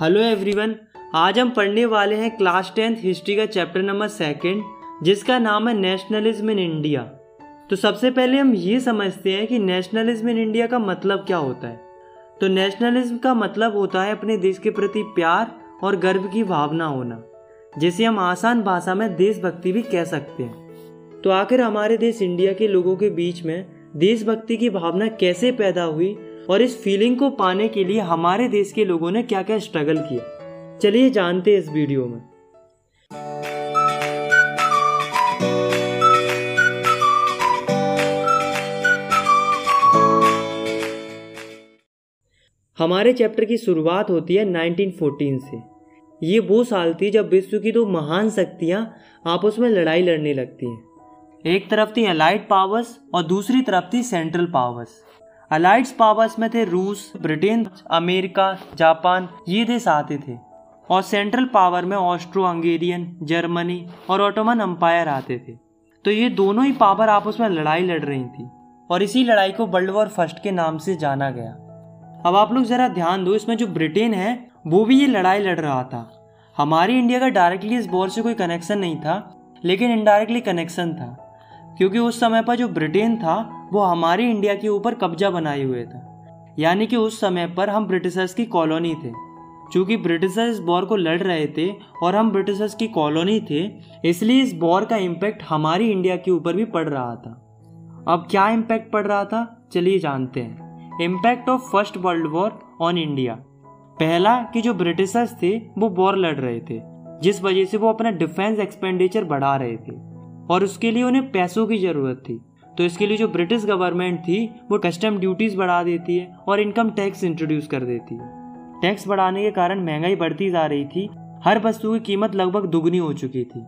Hello everyone, आज हम पढ़ने वाले हैं क्लास टेंथ हिस्ट्री का चैप्टर नंबर सेकंड, जिसका नाम है नेशनलिज्म इन इंडिया। तो सबसे पहले हम ये समझते हैं कि नेशनलिज्म इन इंडिया का मतलब क्या होता है। तो नेशनलिज्म का मतलब होता है अपने देश के प्रति प्यार और गर्व की भावना होना, जिसे हम आसान भाषा में देशभक्ति भी कह सकते हैं। तो आखिर हमारे देश इंडिया के लोगों के बीच में देशभक्ति की भावना कैसे पैदा हुई और इस फीलिंग को पाने के लिए हमारे देश के लोगों ने क्या क्या स्ट्रगल किया चलिए जानते हैं इस वीडियो में। हमारे चैप्टर की शुरुआत होती है 1914 से। ये वो साल थी जब विश्व की दो महान शक्तियाँ आपस में लड़ाई लड़ने लगती हैं। एक तरफ़ थी अलाइड पावर्स और दूसरी तरफ़ थी सेंट्रल पावर्स अलाइड्स पावर्स में थे रूस ब्रिटेन अमेरिका जापान ये देश आते थे। और सेंट्रल पावर में ऑस्ट्रो हंगेरियन जर्मनी और ऑटोमन अम्पायर आते थे। तो ये दोनों ही पावर आपस में लड़ाई लड़ रही थी। और इसी लड़ाई को वर्ल्ड वॉर फ़र्स्ट के नाम से जाना गया। अब आप लोग ज़रा ध्यान दो, इसमें जो ब्रिटेन है, वो भी ये लड़ाई लड़ रहा था। हमारी इंडिया का डायरेक्टली इस वॉर से कोई कनेक्शन नहीं था, लेकिन इनडायरेक्टली कनेक्शन था। क्योंकि उस समय पर जो ब्रिटेन था वो हमारी इंडिया के ऊपर कब्जा बनाए हुए था। यानी कि उस समय पर हम ब्रिटिशर्स की कॉलोनी थे। चूँकि ब्रिटिशर्स वॉर को लड़ रहे थे और हम ब्रिटिशर्स की कॉलोनी थे, इसलिए इस वॉर का इम्पैक्ट हमारी इंडिया के ऊपर भी पड़ रहा था। अब क्या इम्पैक्ट पड़ रहा था? चलिए जानते हैं। Impact of first world war on India. पहला कि जो ब्रिटिशर्स थे, वो वॉर लड़ रहे थे, जिस वजह से वो अपना डिफेंस एक्सपेंडिचर बढ़ा रहे थे और उसके लिए उन्हें पैसों की ज़रूरत थी। तो इसके लिए जो ब्रिटिश गवर्नमेंट थी, वो कस्टम ड्यूटीज़ बढ़ा देती है और इनकम टैक्स इंट्रोड्यूस कर देती है। टैक्स बढ़ाने के कारण महँगाई बढ़ती जा रही थी। हर वस्तु की कीमत लगभग दुगनी हो चुकी थी,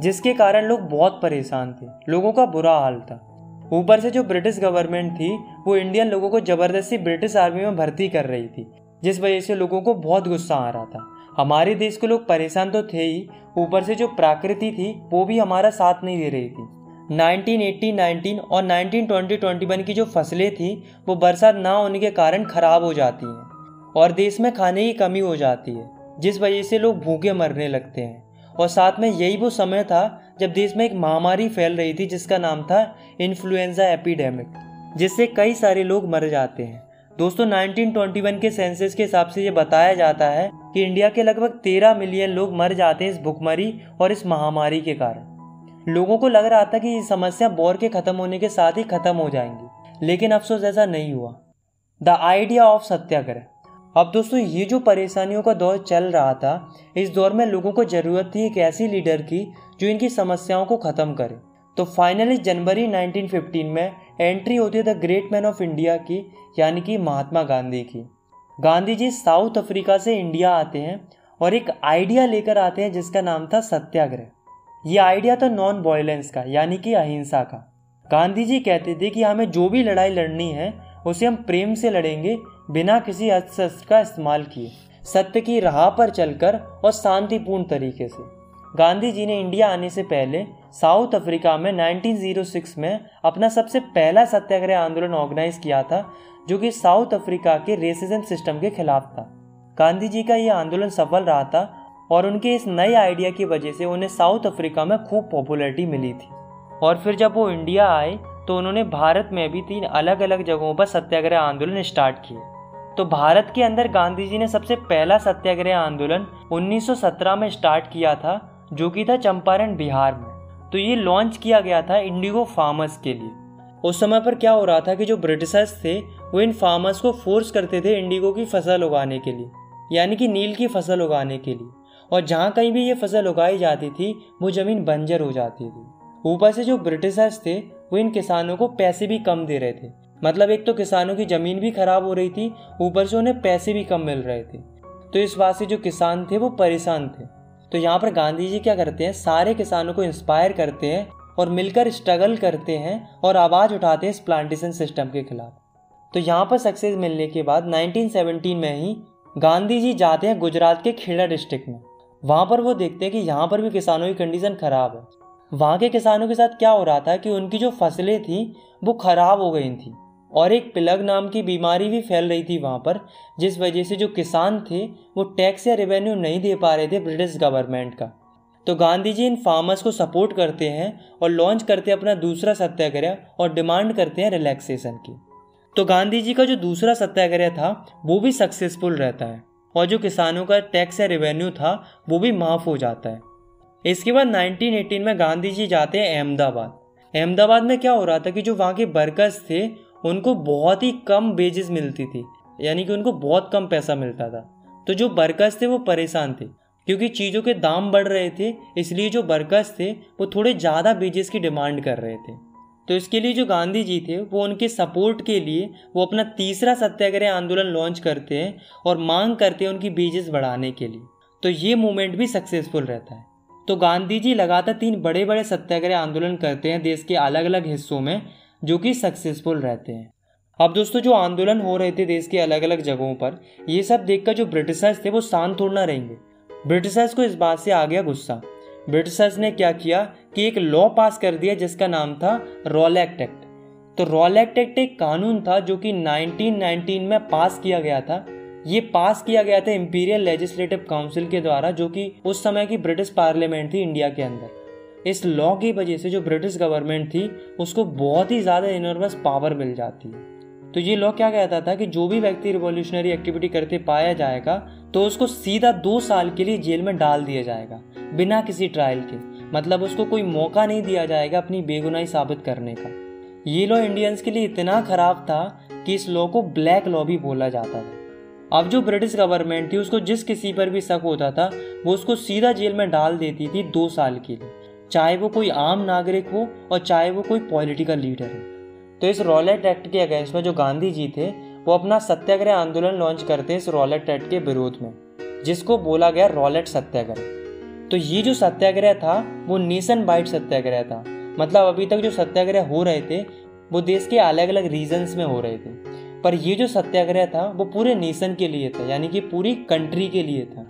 जिसके कारण लोग बहुत परेशान थे। लोगों का बुरा हाल था। ऊपर से जो ब्रिटिश गवर्नमेंट थी, वो इंडियन लोगों को ज़बरदस्ती ब्रिटिश आर्मी में भर्ती कर रही थी, जिस वजह से लोगों को बहुत गुस्सा आ रहा था। हमारे देश के लोग परेशान तो थे ही, ऊपर से जो प्रकृति थी, वो भी हमारा साथ नहीं दे रही थी। 1980, 19 और 1920, 21 की जो फ़सलें थी वो बरसात ना होने के कारण खराब हो जाती हैं और देश में खाने की कमी हो जाती है जिस वजह से लोग भूखे मरने लगते हैं। और साथ में यही वो समय था जब देश में एक महामारी फैल रही थी जिसका नाम था इन्फ्लुएंजा एपिडेमिक जिससे कई सारे लोग मर जाते हैं। दोस्तों 1921 के सेंसस के हिसाब से ये बताया जाता है कि इंडिया के लगभग 13 मिलियन लोग मर जाते हैं इस भुखमरी और इस महामारी के कारण। लोगों को लग रहा था कि ये समस्या बोर के खत्म होने के साथ ही खत्म हो जाएँगी। लेकिन अफसोस ऐसा नहीं हुआ। The idea of satyagraha. अब दोस्तों, ये जो परेशानियों का दौर चल रहा था, इस दौर में लोगों को ज़रूरत थी एक ऐसी लीडर की, जो इनकी समस्याओं को ख़त्म करे। तो फाइनली जनवरी 1915 में एंट्री होती है the great man of India की, यानी कि महात्मा गांधी की। गांधी जी साउथ अफ्रीका से इंडिया आते हैं और एक आइडिया लेकर आते हैं जिसका नाम था सत्याग्रह। ये आइडिया था नॉन वायलेंस का, यानी कि अहिंसा का। गांधी जी कहते थे कि हमें जो भी लड़ाई लड़नी है, उसे हम प्रेम से लड़ेंगे, बिना किसी अस्त्र का इस्तेमाल किए। सत्य की राह पर चलकर और शांतिपूर्ण तरीके से। गांधी जी ने इंडिया आने से पहले साउथ अफ्रीका में 1906 में अपना सबसे पहला सत्याग्रह आंदोलन ऑर्गेनाइज किया था, जो कि साउथ अफ्रीका के रेसिजन सिस्टम के खिलाफ था। गांधी जी का यह आंदोलन सफल रहा था और उनके इस नए आइडिया की वजह से उन्हें साउथ अफ्रीका में खूब पॉपुलैरिटी मिली थी। और फिर जब वो इंडिया आए तो उन्होंने भारत में भी तीन अलग अलग जगहों पर सत्याग्रह आंदोलन स्टार्ट किए। तो भारत के अंदर गांधी जी ने सबसे पहला सत्याग्रह आंदोलन 1917 में स्टार्ट किया था, जो कि था चंपारण बिहार में। तो ये लॉन्च किया गया था इंडिगो फार्मर्स के लिए। उस समय पर क्या हो रहा था कि जो ब्रिटिशर्स थे, वो इन फार्मर्स को फोर्स करते थे इंडिगो की फ़सल उगाने के लिए, यानी कि नील की फ़सल उगाने के लिए। और जहाँ कहीं भी ये फ़सल उगाई जाती थी, वो ज़मीन बंजर हो जाती थी। ऊपर से जो ब्रिटिशर्स थे, वो इन किसानों को पैसे भी कम दे रहे थे। मतलब एक तो किसानों की ज़मीन भी खराब हो रही थी, ऊपर से उन्हें पैसे भी कम मिल रहे थे। तो इस बात से जो किसान थे, वो परेशान थे। तो यहाँ पर गांधी जी क्या करते हैं, सारे किसानों को इंस्पायर करते हैं और मिलकर स्ट्रगल करते हैं और आवाज़ उठाते हैं इस प्लांटेशन सिस्टम के खिलाफ। तो यहाँ पर सक्सेस मिलने के बाद 1917 में ही गांधी जी जाते हैं गुजरात के खेड़ा डिस्ट्रिक्ट में। वहाँ पर वो देखते हैं कि यहाँ पर भी किसानों की कंडीशन खराब है। वहाँ के किसानों के साथ क्या हो रहा था कि उनकी जो फ़सलें थी, वो खराब हो गई थी। और एक पिलग नाम की बीमारी भी फैल रही थी वहाँ पर, जिस वजह से जो किसान थे, वो टैक्स या रेवेन्यू नहीं दे पा रहे थे ब्रिटिश गवर्नमेंट का। तो गांधी जी इन फार्मर्स को सपोर्ट करते हैं और लॉन्च करते हैं अपना दूसरा सत्याग्रह और डिमांड करते हैं रिलैक्सेशन की। तो गांधी जी का जो दूसरा सत्याग्रह था, वो भी सक्सेसफुल रहता है। और जो किसानों का टैक्स या रेवेन्यू था, वो भी माफ़ हो जाता है। इसके बाद 1918 में गांधी जी जाते हैं अहमदाबाद। अहमदाबाद में क्या हो रहा था कि जो वहाँ के वर्कर्स थे, उनको बहुत ही कम बेजेस मिलती थी, यानी कि उनको बहुत कम पैसा मिलता था। तो जो वर्कर्स थे, वो परेशान थे, क्योंकि चीज़ों के दाम बढ़ रहे थे, इसलिए जो वर्कर्स थे, वो थोड़े ज़्यादा बेजेस की डिमांड कर रहे थे। तो इसके लिए जो गांधी जी थे, वो उनके सपोर्ट के लिए वो अपना तीसरा सत्याग्रह आंदोलन लॉन्च करते हैं और मांग करते हैं उनकी बेजेस बढ़ाने के लिए। तो ये मूवमेंट भी सक्सेसफुल रहता है। तो गांधी जी लगातार तीन बड़े बड़े सत्याग्रह आंदोलन करते हैं देश के अलग अलग हिस्सों में, जो कि सक्सेसफुल रहते हैं। अब दोस्तों, जो आंदोलन हो रहे थे देश के अलग अलग जगहों पर, ये सब देखकर जो ब्रिटिशर्स थे, वो शांत थोड़ा रहेंगे। ब्रिटिशर्स को इस बात से आ गया गुस्सा। ब्रिटिशर्स ने क्या किया कि एक लॉ पास कर दिया जिसका नाम था रोलैक्ट एक्ट एक्ट। तो रोलैक्ट एक्ट एक्ट एक कानून था जो कि 1919 में पास किया गया था। ये पास किया गया था इम्पीरियल लेजिस्लेटिव काउंसिल के द्वारा, जो कि उस समय की ब्रिटिश पार्लियामेंट थी इंडिया के अंदर। इस लॉ की वजह से जो ब्रिटिश गवर्नमेंट थी, उसको बहुत ही ज़्यादा इनर्वस पावर मिल जाती। है तो ये लॉ क्या कहता था कि जो भी व्यक्ति रिवॉल्यूशनरी एक्टिविटी करते पाया जाएगा तो उसको सीधा दो साल के लिए जेल में डाल दिया जाएगा, बिना किसी ट्रायल के। मतलब उसको कोई मौका नहीं दिया जाएगा अपनी बेगुनाही साबित करने का। ये लॉ इंडियंस के लिए इतना खराब था कि इस लॉ को ब्लैक लॉ भी बोला जाता था। अब जो ब्रिटिश गवर्नमेंट थी, उसको जिस किसी पर भी शक होता था, वो उसको सीधा जेल में डाल देती थी दो साल के लिए। चाहे वो कोई आम नागरिक हो और चाहे वो कोई पॉलिटिकल लीडर हो। तो इस रॉलेट एक्ट के अगेंस्ट में जो गांधी जी थे वो अपना सत्याग्रह आंदोलन लॉन्च करते हैं इस रॉलेट एक्ट के विरोध में, जिसको बोला गया रॉलेट सत्याग्रह। तो ये जो सत्याग्रह था, वो नेशन वाइड सत्याग्रह था। मतलब अभी तक जो सत्याग्रह हो रहे थे, वो देश के अलग अलग रीजन्स में हो रहे थे। पर ये जो सत्याग्रह था, वो पूरे नेशन के लिए था, यानी कि पूरी कंट्री के लिए था।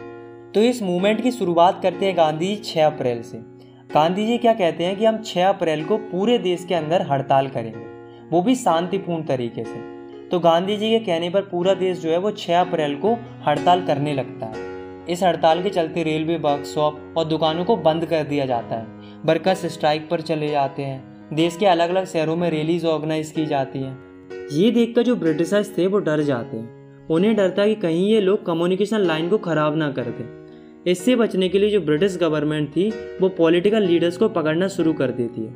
तो इस मूवमेंट की शुरुआत करते हैं गांधी जी छः अप्रैल से। गांधी जी क्या कहते हैं कि हम 6 अप्रैल को पूरे देश के अंदर हड़ताल करेंगे। वो भी शांतिपूर्ण तरीके से। तो गांधी जी के कहने पर पूरा देश जो है वो 6 अप्रैल को हड़ताल करने लगता है। इस हड़ताल के चलते रेलवे वर्कशॉप और दुकानों को बंद कर दिया जाता है। वर्कर्स स्ट्राइक पर चले जाते हैं। देश के अलग अलग शहरों में रैलीज ऑर्गेनाइज की जाती हैं। ये देखकर जो ब्रिटिशर्स थे, वो डर जाते हैं। उन्हें डर था कि कहीं ये लोग कम्युनिकेशन लाइन को खराब ना कर दें। इससे बचने के लिए जो ब्रिटिश गवर्नमेंट थी, वो पॉलिटिकल लीडर्स को पकड़ना शुरू कर देती है।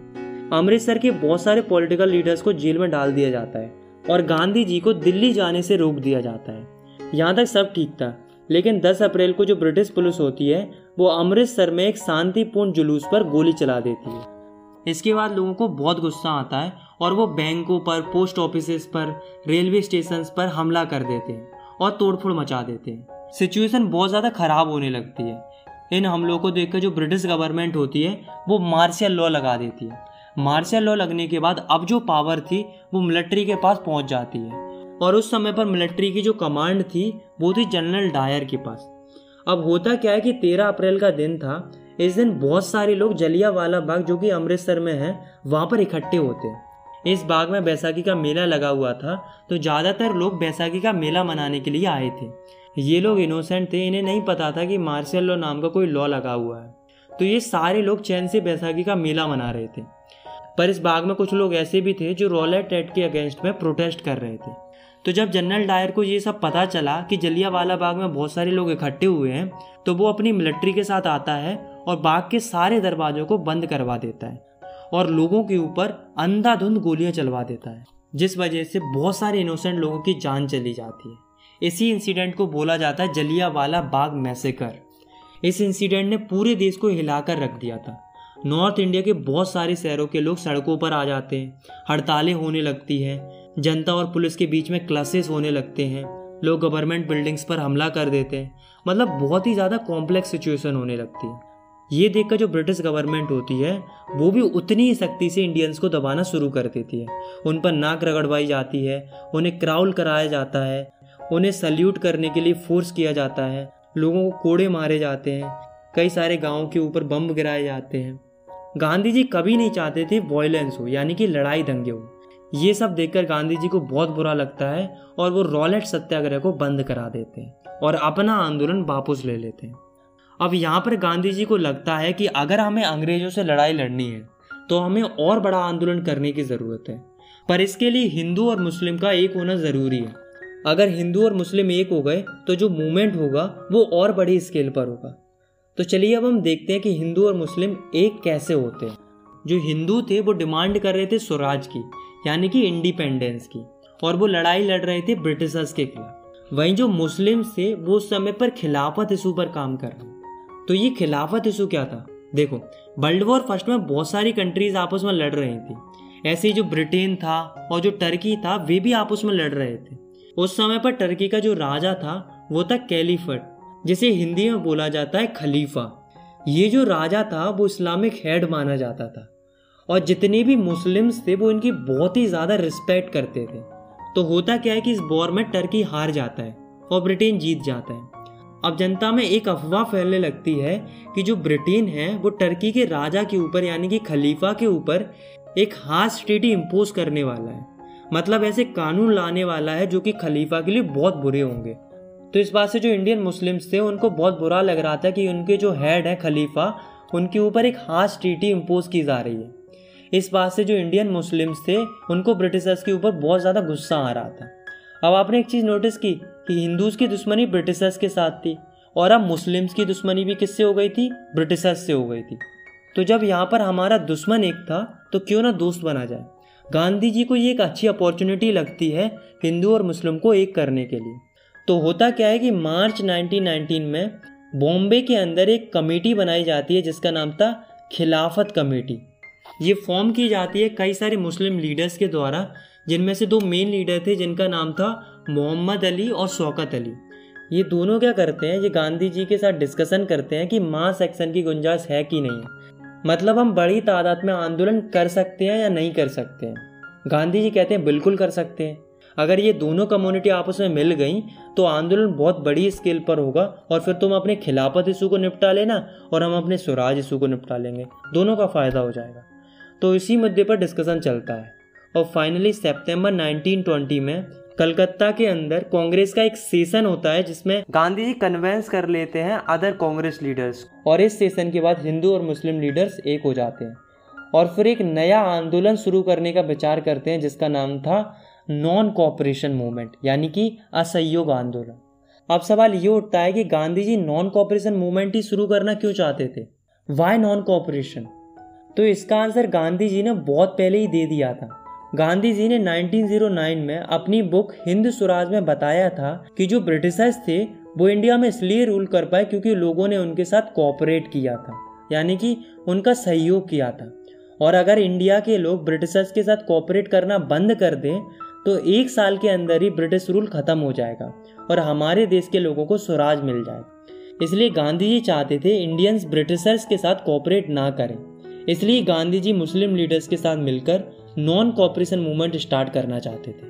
अमृतसर के बहुत सारे पॉलिटिकल लीडर्स को जेल में डाल दिया जाता है। और गांधी जी को दिल्ली जाने से रोक दिया जाता है। यहाँ तक सब ठीक था, लेकिन 10 अप्रैल को जो ब्रिटिश पुलिस होती है, वो अमृतसर में एक शांतिपूर्ण जुलूस पर गोली चला देती है। इसके बाद लोगों को बहुत गुस्सा आता है और वो बैंकों पर, पोस्ट ऑफ़िस पर, रेलवे स्टेशन पर हमला कर देते हैं और तोड़फोड़ मचा देते हैं। सिचुएशन बहुत ज़्यादा ख़राब होने लगती है। इन हमलों को देखकर जो ब्रिटिश गवर्नमेंट होती है, वो मार्शल लॉ लगा देती है। मार्शल लॉ लगने के बाद अब जो पावर थी, वो मिलिट्री के पास पहुँच जाती है। और उस समय पर मिलिट्री की जो कमांड थी, वो थी जनरल डायर के पास। अब होता क्या है कि तेरह अप्रैल का दिन था। इस दिन बहुत सारे लोग जलिया वाला बाग, जो कि अमृतसर में है, वहाँ पर इकट्ठे होते हैं। इस बाग में बैसाखी का मेला लगा हुआ था तो ज़्यादातर लोग बैसाखी का मेला मनाने के लिए आए थे। ये लोग इनोसेंट थे, इन्हें नहीं पता था कि मार्शल लॉ नाम का कोई लॉ लगा हुआ है। तो ये सारे लोग चैन से बैसाखी का मेला मना रहे थे। पर इस बाग में कुछ लोग ऐसे भी थे जो रॉलेट एक्ट के अगेंस्ट में प्रोटेस्ट कर रहे थे। तो जब जनरल डायर को ये सब पता चला कि जलिया वाला बाग में बहुत सारे लोग इकट्ठे हुए हैं तो वो अपनी मिलिट्री के साथ आता है और बाग के सारे दरवाजों को बंद करवा देता है और लोगों के ऊपर अंधाधुंध गोलियाँ चलवा देता है, जिस वजह से बहुत सारे इनोसेंट लोगों की जान चली जाती है। इसी इंसिडेंट को बोला जाता है जलिया वाला बाग मैसेकर इस इंसिडेंट ने पूरे देश को हिलाकर रख दिया था। नॉर्थ इंडिया के बहुत सारे शहरों के लोग सड़कों पर आ जाते हैं। हड़तालें होने लगती हैं। जनता और पुलिस के बीच में क्लासेस होने लगते हैं। लोग गवर्नमेंट बिल्डिंग्स पर हमला कर देते हैं। मतलब बहुत ही ज़्यादा कॉम्प्लेक्स सिचुएशन होने लगती है। ये देखकर जो ब्रिटिश गवर्नमेंट होती है, वो भी उतनी ही सख्ती से इंडियंस को दबाना शुरू कर देती है। उन पर नाक रगड़वाई जाती है, उन्हें क्राउल कराया जाता है, उन्हें सल्यूट करने के लिए फोर्स किया जाता है, लोगों को कोड़े मारे जाते हैं, कई सारे गाँव के ऊपर बम गिराए जाते हैं। गांधी जी कभी नहीं चाहते थे वॉयलेंस हो, यानी कि लड़ाई दंगे हो। ये सब देखकर गांधी जी को बहुत बुरा लगता है और वो रॉलेट सत्याग्रह को बंद करा देते हैं और अपना आंदोलन वापस ले लेते हैं। अब यहाँ पर गांधी जी को लगता है कि अगर हमें अंग्रेज़ों से लड़ाई लड़नी है तो हमें और बड़ा आंदोलन करने की ज़रूरत है। पर इसके लिए हिंदू और मुस्लिम का एक होना ज़रूरी है। अगर हिंदू और मुस्लिम एक हो गए तो जो मूवमेंट होगा, वो और बड़ी स्केल पर होगा। तो चलिए अब हम देखते हैं कि हिंदू और मुस्लिम एक कैसे होते हैं। जो हिंदू थे, वो डिमांड कर रहे थे स्वराज की, यानी कि इंडिपेंडेंस की, और वो लड़ाई लड़ रहे थे ब्रिटिशर्स के खिलाफ। वहीं जो मुस्लिम थे, वो उस समय पर खिलाफत इशू पर काम कर रहे तो ये खिलाफत इशू क्या था? देखो, वर्ल्ड वॉर फ़र्स्ट में बहुत सारी कंट्रीज़ आपस में लड़ रही थी। ऐसे ही जो ब्रिटेन था और जो टर्की था, वे भी आपस में लड़ रहे थे। उस समय पर टर्की का जो राजा था, वो था कैलीफट जिसे हिंदी में बोला जाता है खलीफा। ये जो राजा था, वो इस्लामिक हेड माना जाता था। और जितने भी मुस्लिम्स थे, वो इनकी बहुत ही ज़्यादा रिस्पेक्ट करते थे। तो होता क्या है कि इस वॉर में टर्की हार जाता है और ब्रिटेन जीत जाता है। अब जनता में एक अफवाह फैलने लगती है कि जो ब्रिटेन है, वो टर्की के राजा के ऊपर, यानी कि खलीफा के ऊपर, एक हार्श ट्रीटी इम्पोज करने वाला है। मतलब ऐसे कानून लाने वाला है जो कि खलीफा के लिए बहुत बुरे होंगे। तो इस बात से जो इंडियन मुस्लिम्स थे, उनको बहुत बुरा लग रहा था कि उनके जो हेड है खलीफा, उनके ऊपर एक हार्श ट्रीटी इम्पोज की जा रही है। इस बात से जो इंडियन मुस्लिम्स थे, उनको ब्रिटिशर्स के ऊपर बहुत ज़्यादा गुस्सा आ रहा था। अब आपने एक चीज़ नोटिस की कि हिंदूज की दुश्मनी ब्रिटिशर्स के साथ थी, और अब मुस्लिम्स की दुश्मनी भी किससे हो गई थी? ब्रिटिशर्स से हो गई थी। तो जब यहाँ पर हमारा दुश्मन एक था तो क्यों ना दोस्त बना जाए? गांधी जी को ये एक अच्छी अपॉर्चुनिटी लगती है हिंदू और मुस्लिम को एक करने के लिए। तो होता क्या है कि मार्च 1919 में बॉम्बे के अंदर एक कमेटी बनाई जाती है जिसका नाम था खिलाफत कमेटी। ये फॉर्म की जाती है कई सारे मुस्लिम लीडर्स के द्वारा, जिनमें से दो मेन लीडर थे, जिनका नाम था मोहम्मद अली और शौकत अली। ये दोनों क्या करते हैं? ये गांधी जी के साथ डिस्कशन करते हैं कि मास एक्शन की गुंजाइश है कि नहीं मतलब हम बड़ी तादाद में आंदोलन कर सकते हैं या नहीं कर सकते हैं। गांधी जी कहते हैं, बिल्कुल कर सकते हैं। अगर ये दोनों कम्युनिटी आपस में मिल गई तो आंदोलन बहुत बड़ी स्केल पर होगा और फिर तुम अपने खिलाफत इशू को निपटा लेना और हम अपने स्वराज इशू को निपटा लेंगे। दोनों का फ़ायदा हो जाएगा। तो इसी मुद्दे पर डिस्कशन चलता है। और फाइनली सितंबर 1920 में कलकत्ता के अंदर कांग्रेस का एक सेशन होता है जिसमें गांधी जी कन्वेंस कर लेते हैं अदर कांग्रेस लीडर्स और इस सेशन के बाद हिंदू और मुस्लिम लीडर्स एक हो जाते हैं। और फिर एक नया आंदोलन शुरू करने का विचार करते हैं जिसका नाम था नॉन कॉपरेशन मूवमेंट यानी कि असहयोग आंदोलन। अब सवाल ये उठता है कि Gandhi ji non cooperation movement ही शुरू करना क्यों चाहते थे? वाई नॉन कॉपरेशन तो इसका आंसर गांधी जी ने बहुत पहले ही दे दिया था। गांधी जी ने 1909 में अपनी बुक हिंद स्वराज में बताया था कि जो ब्रिटिशर्स थे, वो इंडिया में इसलिए रूल कर पाए क्योंकि लोगों ने उनके साथ कॉपरेट किया था, यानी कि उनका सहयोग किया था। और अगर इंडिया के लोग ब्रिटिशर्स के साथ कॉपरेट करना बंद कर दें तो एक साल के अंदर ही ब्रिटिश रूल खत्म हो जाएगा और हमारे देश के लोगों को स्वराज मिल जाएगा इसलिए गांधी जी चाहते थे इंडियंस ब्रिटिशर्स के साथ कॉपरेट ना करें। इसलिए गांधी जी मुस्लिम लीडर्स के साथ मिलकर नॉन कॉपरेशन मूवमेंट स्टार्ट करना चाहते थे।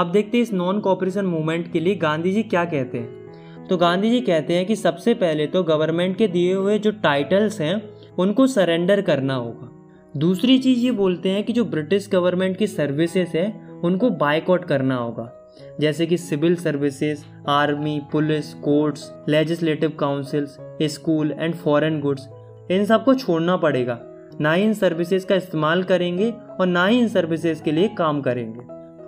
अब देखते हैं इस नॉन कॉपरेशन मूवमेंट के लिए गांधी जी क्या कहते हैं? तो गांधी जी कहते हैं कि सबसे पहले तो गवर्नमेंट के दिए हुए जो टाइटल्स हैं, उनको सरेंडर करना होगा। दूसरी चीज़ ये बोलते हैं कि जो ब्रिटिश गवर्नमेंट की सर्विसेज़ है उनको बाइकआउट करना होगा। जैसे कि civil services army police courts legislative councils school and foreign goods इन सबको छोड़ना पड़ेगा। ना ही इन सर्विसेज़ का इस्तेमाल करेंगे और ना ही इन सर्विसेज़ के लिए काम करेंगे।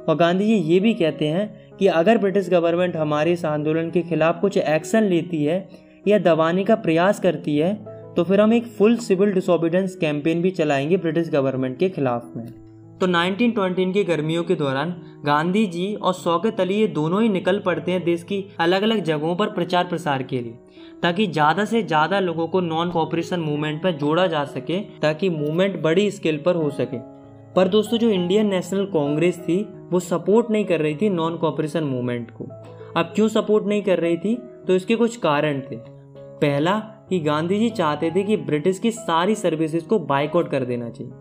और गांधी जी ये भी कहते हैं कि अगर ब्रिटिश गवर्नमेंट हमारे इस आंदोलन के खिलाफ कुछ एक्शन लेती है या दबाने का प्रयास करती है तो फिर हम एक फुल सिविल डिसोबिडेंस कैंपेन भी चलाएँगे ब्रिटिश गवर्नमेंट के खिलाफ में। तो 1920 की गर्मियों के दौरान गांधी जी और शौकत अली ये दोनों ही निकल पड़ते हैं देश की अलग अलग जगहों पर प्रचार प्रसार के लिए, ताकि ज़्यादा से ज़्यादा लोगों को नॉन कॉपरेशन मूवमेंट पर जोड़ा जा सके, ताकि मूवमेंट बड़ी स्केल पर हो सके। पर दोस्तों, जो इंडियन नेशनल कांग्रेस थी, वो सपोर्ट नहीं कर रही थी नॉन कॉपरेशन मूवमेंट को। अब क्यों सपोर्ट नहीं कर रही थी? तो इसके कुछ कारण थे। पहला, कि गांधी जी चाहते थे कि ब्रिटिश की सारी सर्विसेज़ को बाइकआउट कर देना चाहिए।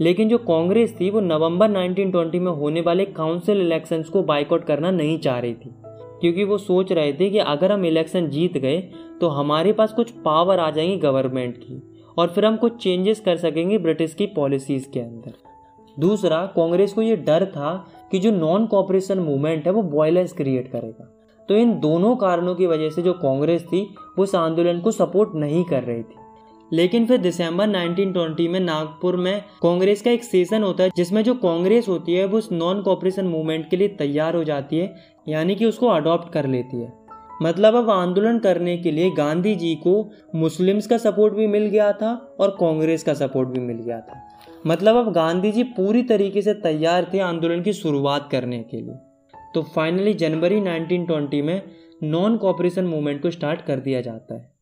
लेकिन जो कांग्रेस थी, वो नवंबर 1920 में होने वाले काउंसिल इलेक्शंस को बाइकआउट करना नहीं चाह रही थी। क्योंकि वो सोच रहे थे कि अगर हम इलेक्शन जीत गए तो हमारे पास कुछ पावर आ जाएँगी गवर्नमेंट की, और फिर हम कुछ चेंजेस कर सकेंगे ब्रिटिश की पॉलिसीज़ के अंदर। दूसरा, कांग्रेस को ये डर था कि जो नॉन कॉपरेशन मूवमेंट है, वो वॉयलेंस क्रिएट करेगा। तो इन दोनों कारणों की वजह से जो कांग्रेस थी वो इस आंदोलन को सपोर्ट नहीं कर रही थी। लेकिन फिर दिसंबर 1920 में नागपुर में कांग्रेस का एक सेशन होता है, जिसमें जो कांग्रेस होती है, वो उस नॉन कॉपरेशन मूवमेंट के लिए तैयार हो जाती है, यानी कि उसको अडॉप्ट कर लेती है। मतलब अब आंदोलन करने के लिए गांधी जी को मुस्लिम्स का सपोर्ट भी मिल गया था और कांग्रेस का सपोर्ट भी मिल गया था। मतलब अब गांधी जी पूरी तरीके से तैयार थे आंदोलन की शुरुआत करने के लिए। तो फाइनली जनवरी 1920 में नॉन कॉपरेशन मूवमेंट को स्टार्ट कर दिया जाता है।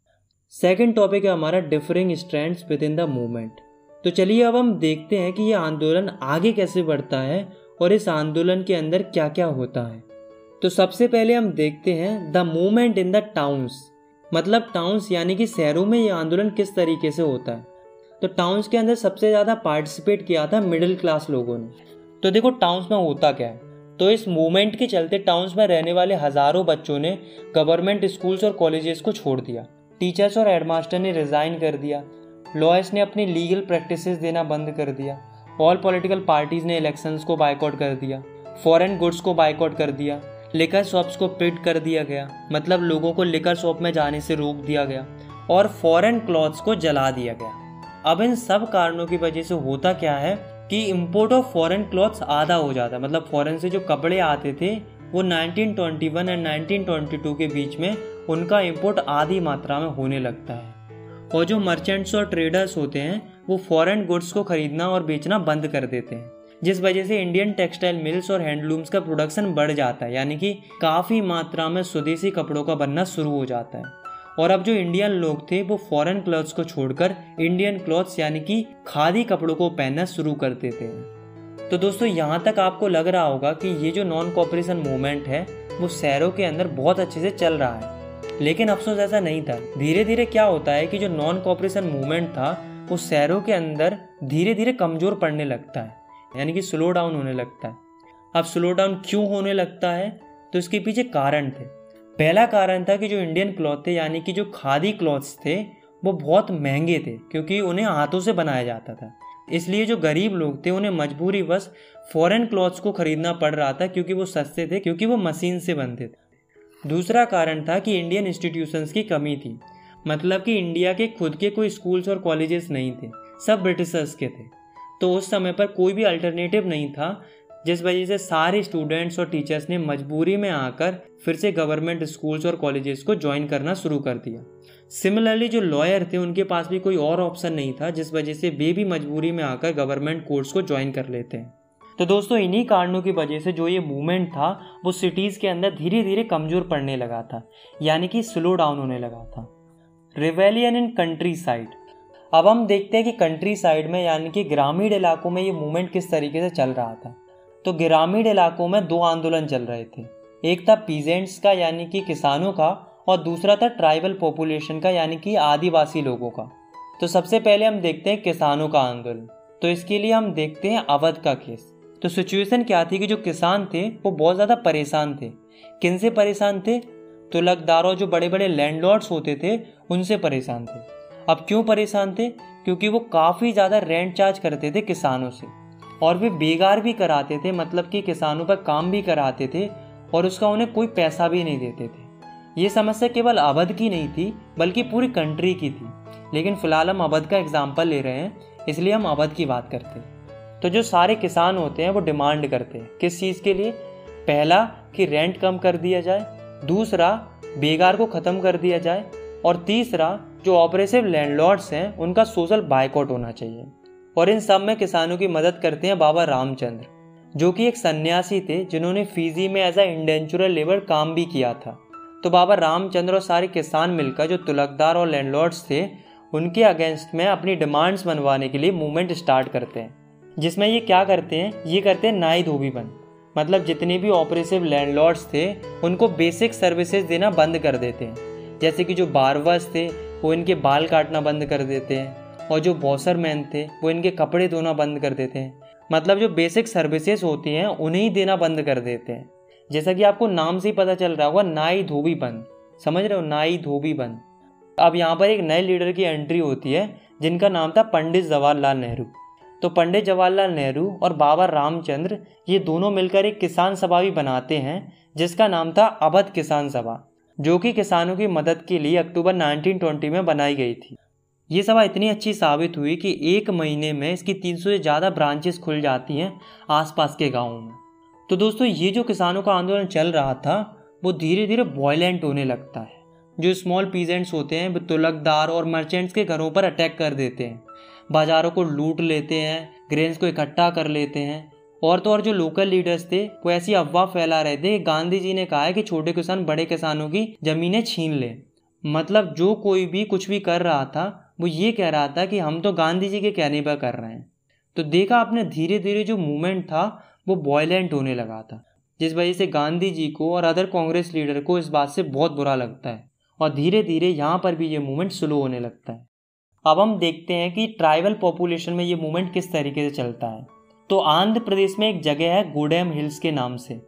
सेकेंड टॉपिक है हमारा differing strands with in the movement तो चलिए अब हम देखते हैं कि ये आंदोलन आगे कैसे बढ़ता है और इस आंदोलन के अंदर क्या क्या होता है। तो सबसे पहले हम देखते हैं the movement in the towns मतलब टाउन्स यानी कि शहरों में ये आंदोलन किस तरीके से होता है। तो टाउन्स के अंदर सबसे ज़्यादा पार्टिसिपेट किया था मिडिल क्लास लोगों ने। तो देखो टाउन्स में होता क्या है। तो इस मूवमेंट के चलते टाउन्स में रहने वाले हज़ारों बच्चों ने गवर्नमेंट स्कूल्स और कॉलेजेस को छोड़ दिया। टीचर्स और हेडमास्टर ने रिज़ाइन कर दिया। लॉयर्स ने अपनी लीगल प्रैक्टिस देना बंद कर दिया। ऑल पॉलिटिकल पार्टीज़ ने इलेक्शंस को बाइकआउट कर दिया। फॉरेन गुड्स को बाइकआउट कर दिया। लिकर शॉप्स को पिट कर दिया गया। मतलब लोगों को लिकर शॉप में जाने से रोक दिया गया और फॉरेन क्लॉथ्स को जला दिया गया। अब इन सब कारणों की वजह से होता क्या है कि इम्पोर्ट ऑफ़ फॉरेन क्लॉथ्स आधा हो जाता मतलब फॉरेन से जो कपड़े आते थे, वो 1921 एंड 1922 के बीच में उनका इम्पोर्ट आधी मात्रा में होने लगता है। और जो मर्चेंट्स और ट्रेडर्स होते हैं, वो फॉरेन गुड्स को खरीदना और बेचना बंद कर देते हैं। जिस वजह से इंडियन टेक्सटाइल मिल्स और हैंडलूम्स का प्रोडक्शन बढ़ जाता है, यानी कि काफ़ी मात्रा में स्वदेशी कपड़ों का बनना शुरू हो जाता है। और अब जो इंडियन लोग थे, वो फॉरेन क्लॉथ्स को छोड़कर इंडियन क्लॉथ्स यानी कि खादी कपड़ों को पहनना शुरू कर देते हैं। तो दोस्तों, यहाँ तक आपको लग रहा होगा कि ये जो नॉन कॉपरेशन मूवमेंट है, वो शहरों के अंदर बहुत अच्छे से चल रहा है। लेकिन अफसोस ऐसा नहीं था। धीरे धीरे क्या होता है कि जो नॉन कॉपरेशन मूवमेंट था, वो शहरों के अंदर धीरे धीरे कमज़ोर पड़ने लगता है। यानी कि स्लो डाउन होने लगता है। अब स्लो डाउन क्यों होने लगता है? तो इसके पीछे कारण थे। पहला कारण था कि जो इंडियन क्लॉथ थे, यानी कि जो खादी क्लॉथ्स थे, वो बहुत महँगे थे, क्योंकि उन्हें हाथों से बनाया जाता था। इसलिए जो गरीब लोग थे, उन्हें मजबूरी बस फॉरेन क्लॉथ्स को खरीदना पड़ रहा था, क्योंकि वो सस्ते थे, क्योंकि वो मशीन से बनते थे। दूसरा कारण था कि इंडियन इंस्टीट्यूशंस की कमी थी। मतलब कि इंडिया के खुद के कोई स्कूल्स और कॉलेजेस नहीं थे, सब ब्रिटिशर्स के थे। तो उस समय पर कोई भी अल्टरनेटिव नहीं था, जिस वजह से सारे स्टूडेंट्स और टीचर्स ने मजबूरी में आकर फिर से गवर्नमेंट स्कूल्स और कॉलेजेस को ज्वाइन करना शुरू कर दिया। सिमिलरली जो लॉयर थे, उनके पास भी कोई और ऑप्शन नहीं था, जिस वजह से वे भी मजबूरी में आकर गवर्नमेंट कोर्स को ज्वाइन कर लेते हैं। तो दोस्तों, इन्हीं कारणों की वजह से जो ये मूवमेंट था, वो सिटीज़ के अंदर धीरे धीरे कमज़ोर पड़ने लगा था, यानी कि स्लो डाउन होने लगा था। रिवेलियन इन कंट्री साइड अब हम देखते हैं कि कंट्री साइड में, यानी कि ग्रामीण इलाकों में ये मूवमेंट किस तरीके से चल रहा था। तो ग्रामीण इलाकों में दो आंदोलन चल रहे थे। एक था पीजेंट्स का, यानी कि किसानों का, और दूसरा था ट्राइबल पॉपुलेशन का, यानी कि आदिवासी लोगों का। तो सबसे पहले हम देखते हैं किसानों का आंदोलन। तो इसके लिए हम देखते हैं अवध का केस। तो सिचुएशन क्या थी कि जो किसान थे, वो बहुत ज़्यादा परेशान थे। किन से परेशान थे? तो लगदारों जो बड़े बड़े लैंडलॉर्ड्स होते थे, उनसे परेशान थे। अब क्यों परेशान थे? क्योंकि वो काफ़ी ज़्यादा रेंट चार्ज करते थे किसानों से। और वे बेगार भी कराते थे मतलब कि किसानों पर काम भी कराते थे और उसका उन्हें कोई पैसा भी नहीं देते थे। ये समस्या केवल अवध की नहीं थी, बल्कि पूरी कंट्री की थी। लेकिन फ़िलहाल हम अवध का एग्ज़ाम्पल ले रहे हैं, इसलिए हम अवध की बात करते हैं। तो जो सारे किसान होते हैं वो डिमांड करते हैं किस चीज़ के लिए? पहला, कि रेंट कम कर दिया जाए। दूसरा बेगार को ख़त्म कर दिया जाए। और तीसरा, जो ऑपरेसिव लैंडलॉर्ड्स हैं, उनका सोशल बाइकआउट होना चाहिए। और इन सब में किसानों की मदद करते हैं बाबा रामचंद्र, जो कि एक सन्यासी थे, जिन्होंने फीजी में एज अ इंडेंचुरल लेबर काम भी किया था। तो बाबा रामचंद्र और सारे किसान मिलकर जो तुलकदार और लैंडलॉर्ड्स थे, उनके अगेंस्ट में अपनी डिमांड्स बनवाने के लिए मूवमेंट स्टार्ट करते हैं। जिसमें ये क्या करते हैं? ये करते हैं नाई धोबी बंद मतलब जितने भी ऑपरेसिव लैंडलॉर्ड्स थे, उनको बेसिक सर्विसेज़ देना बंद कर देते हैं। जैसे कि जो बारवर्स थे, वो इनके बाल काटना बंद कर देते हैं। और जो बॉसर मैन थे, वो इनके कपड़े धोना बंद कर देते हैं। मतलब जो बेसिक सर्विसेज़ होती हैं, उन्हें ही देना बंद कर देते हैं। जैसा कि आपको नाम से ही पता चल रहा होगा, नाई धोबी बंद समझ रहे हो? नाई धोबी बंद अब यहाँ पर एक नए लीडर की एंट्री होती है, जिनका नाम था पंडित जवाहरलाल नेहरू। तो पंडित जवाहरलाल नेहरू और बाबा रामचंद्र ये दोनों मिलकर एक किसान सभा भी बनाते हैं, जिसका नाम था अवध किसान सभा, जो कि किसानों की मदद के लिए अक्टूबर 1920 में बनाई गई थी। ये सभा इतनी अच्छी साबित हुई कि एक महीने में इसकी 300 से ज़्यादा ब्रांचेस खुल जाती हैं आसपास के गाँवों में। तो दोस्तों, ये जो किसानों का आंदोलन चल रहा था, वो धीरे धीरे वॉयलेंट होने लगता है। जो स्मॉल पीजेंट्स होते हैं, वो तुलकदार और मर्चेंट्स के घरों पर अटैक कर देते हैं। बाजारों को लूट लेते हैं ग्रेन्स को इकट्ठा कर लेते हैं। और तो और जो लोकल लीडर्स थे, वो ऐसी अफवाह फैला रहे थे। गांधी जी ने कहा है कि छोटे किसान बड़े किसानों की जमीनें छीन ले। मतलब जो कोई भी कुछ भी कर रहा था, वो ये कह रहा था कि हम तो गांधी जी के कहने पर कर रहे हैं। तो देखा आपने धीरे धीरे जो मूवमेंट था, वो बॉयलेंट होने लगा था। जिस वजह से गांधी जी को और अदर कांग्रेस लीडर को इस बात से बहुत बुरा लगता है। और धीरे धीरे यहाँ पर भी ये मूवमेंट स्लो होने लगता है। अब हम देखते हैं कि ट्राइबल पॉपुलेशन में ये मूवमेंट किस तरीके से चलता है। तो आंध्र प्रदेश में एक जगह है गोडेम हिल्स के नाम से।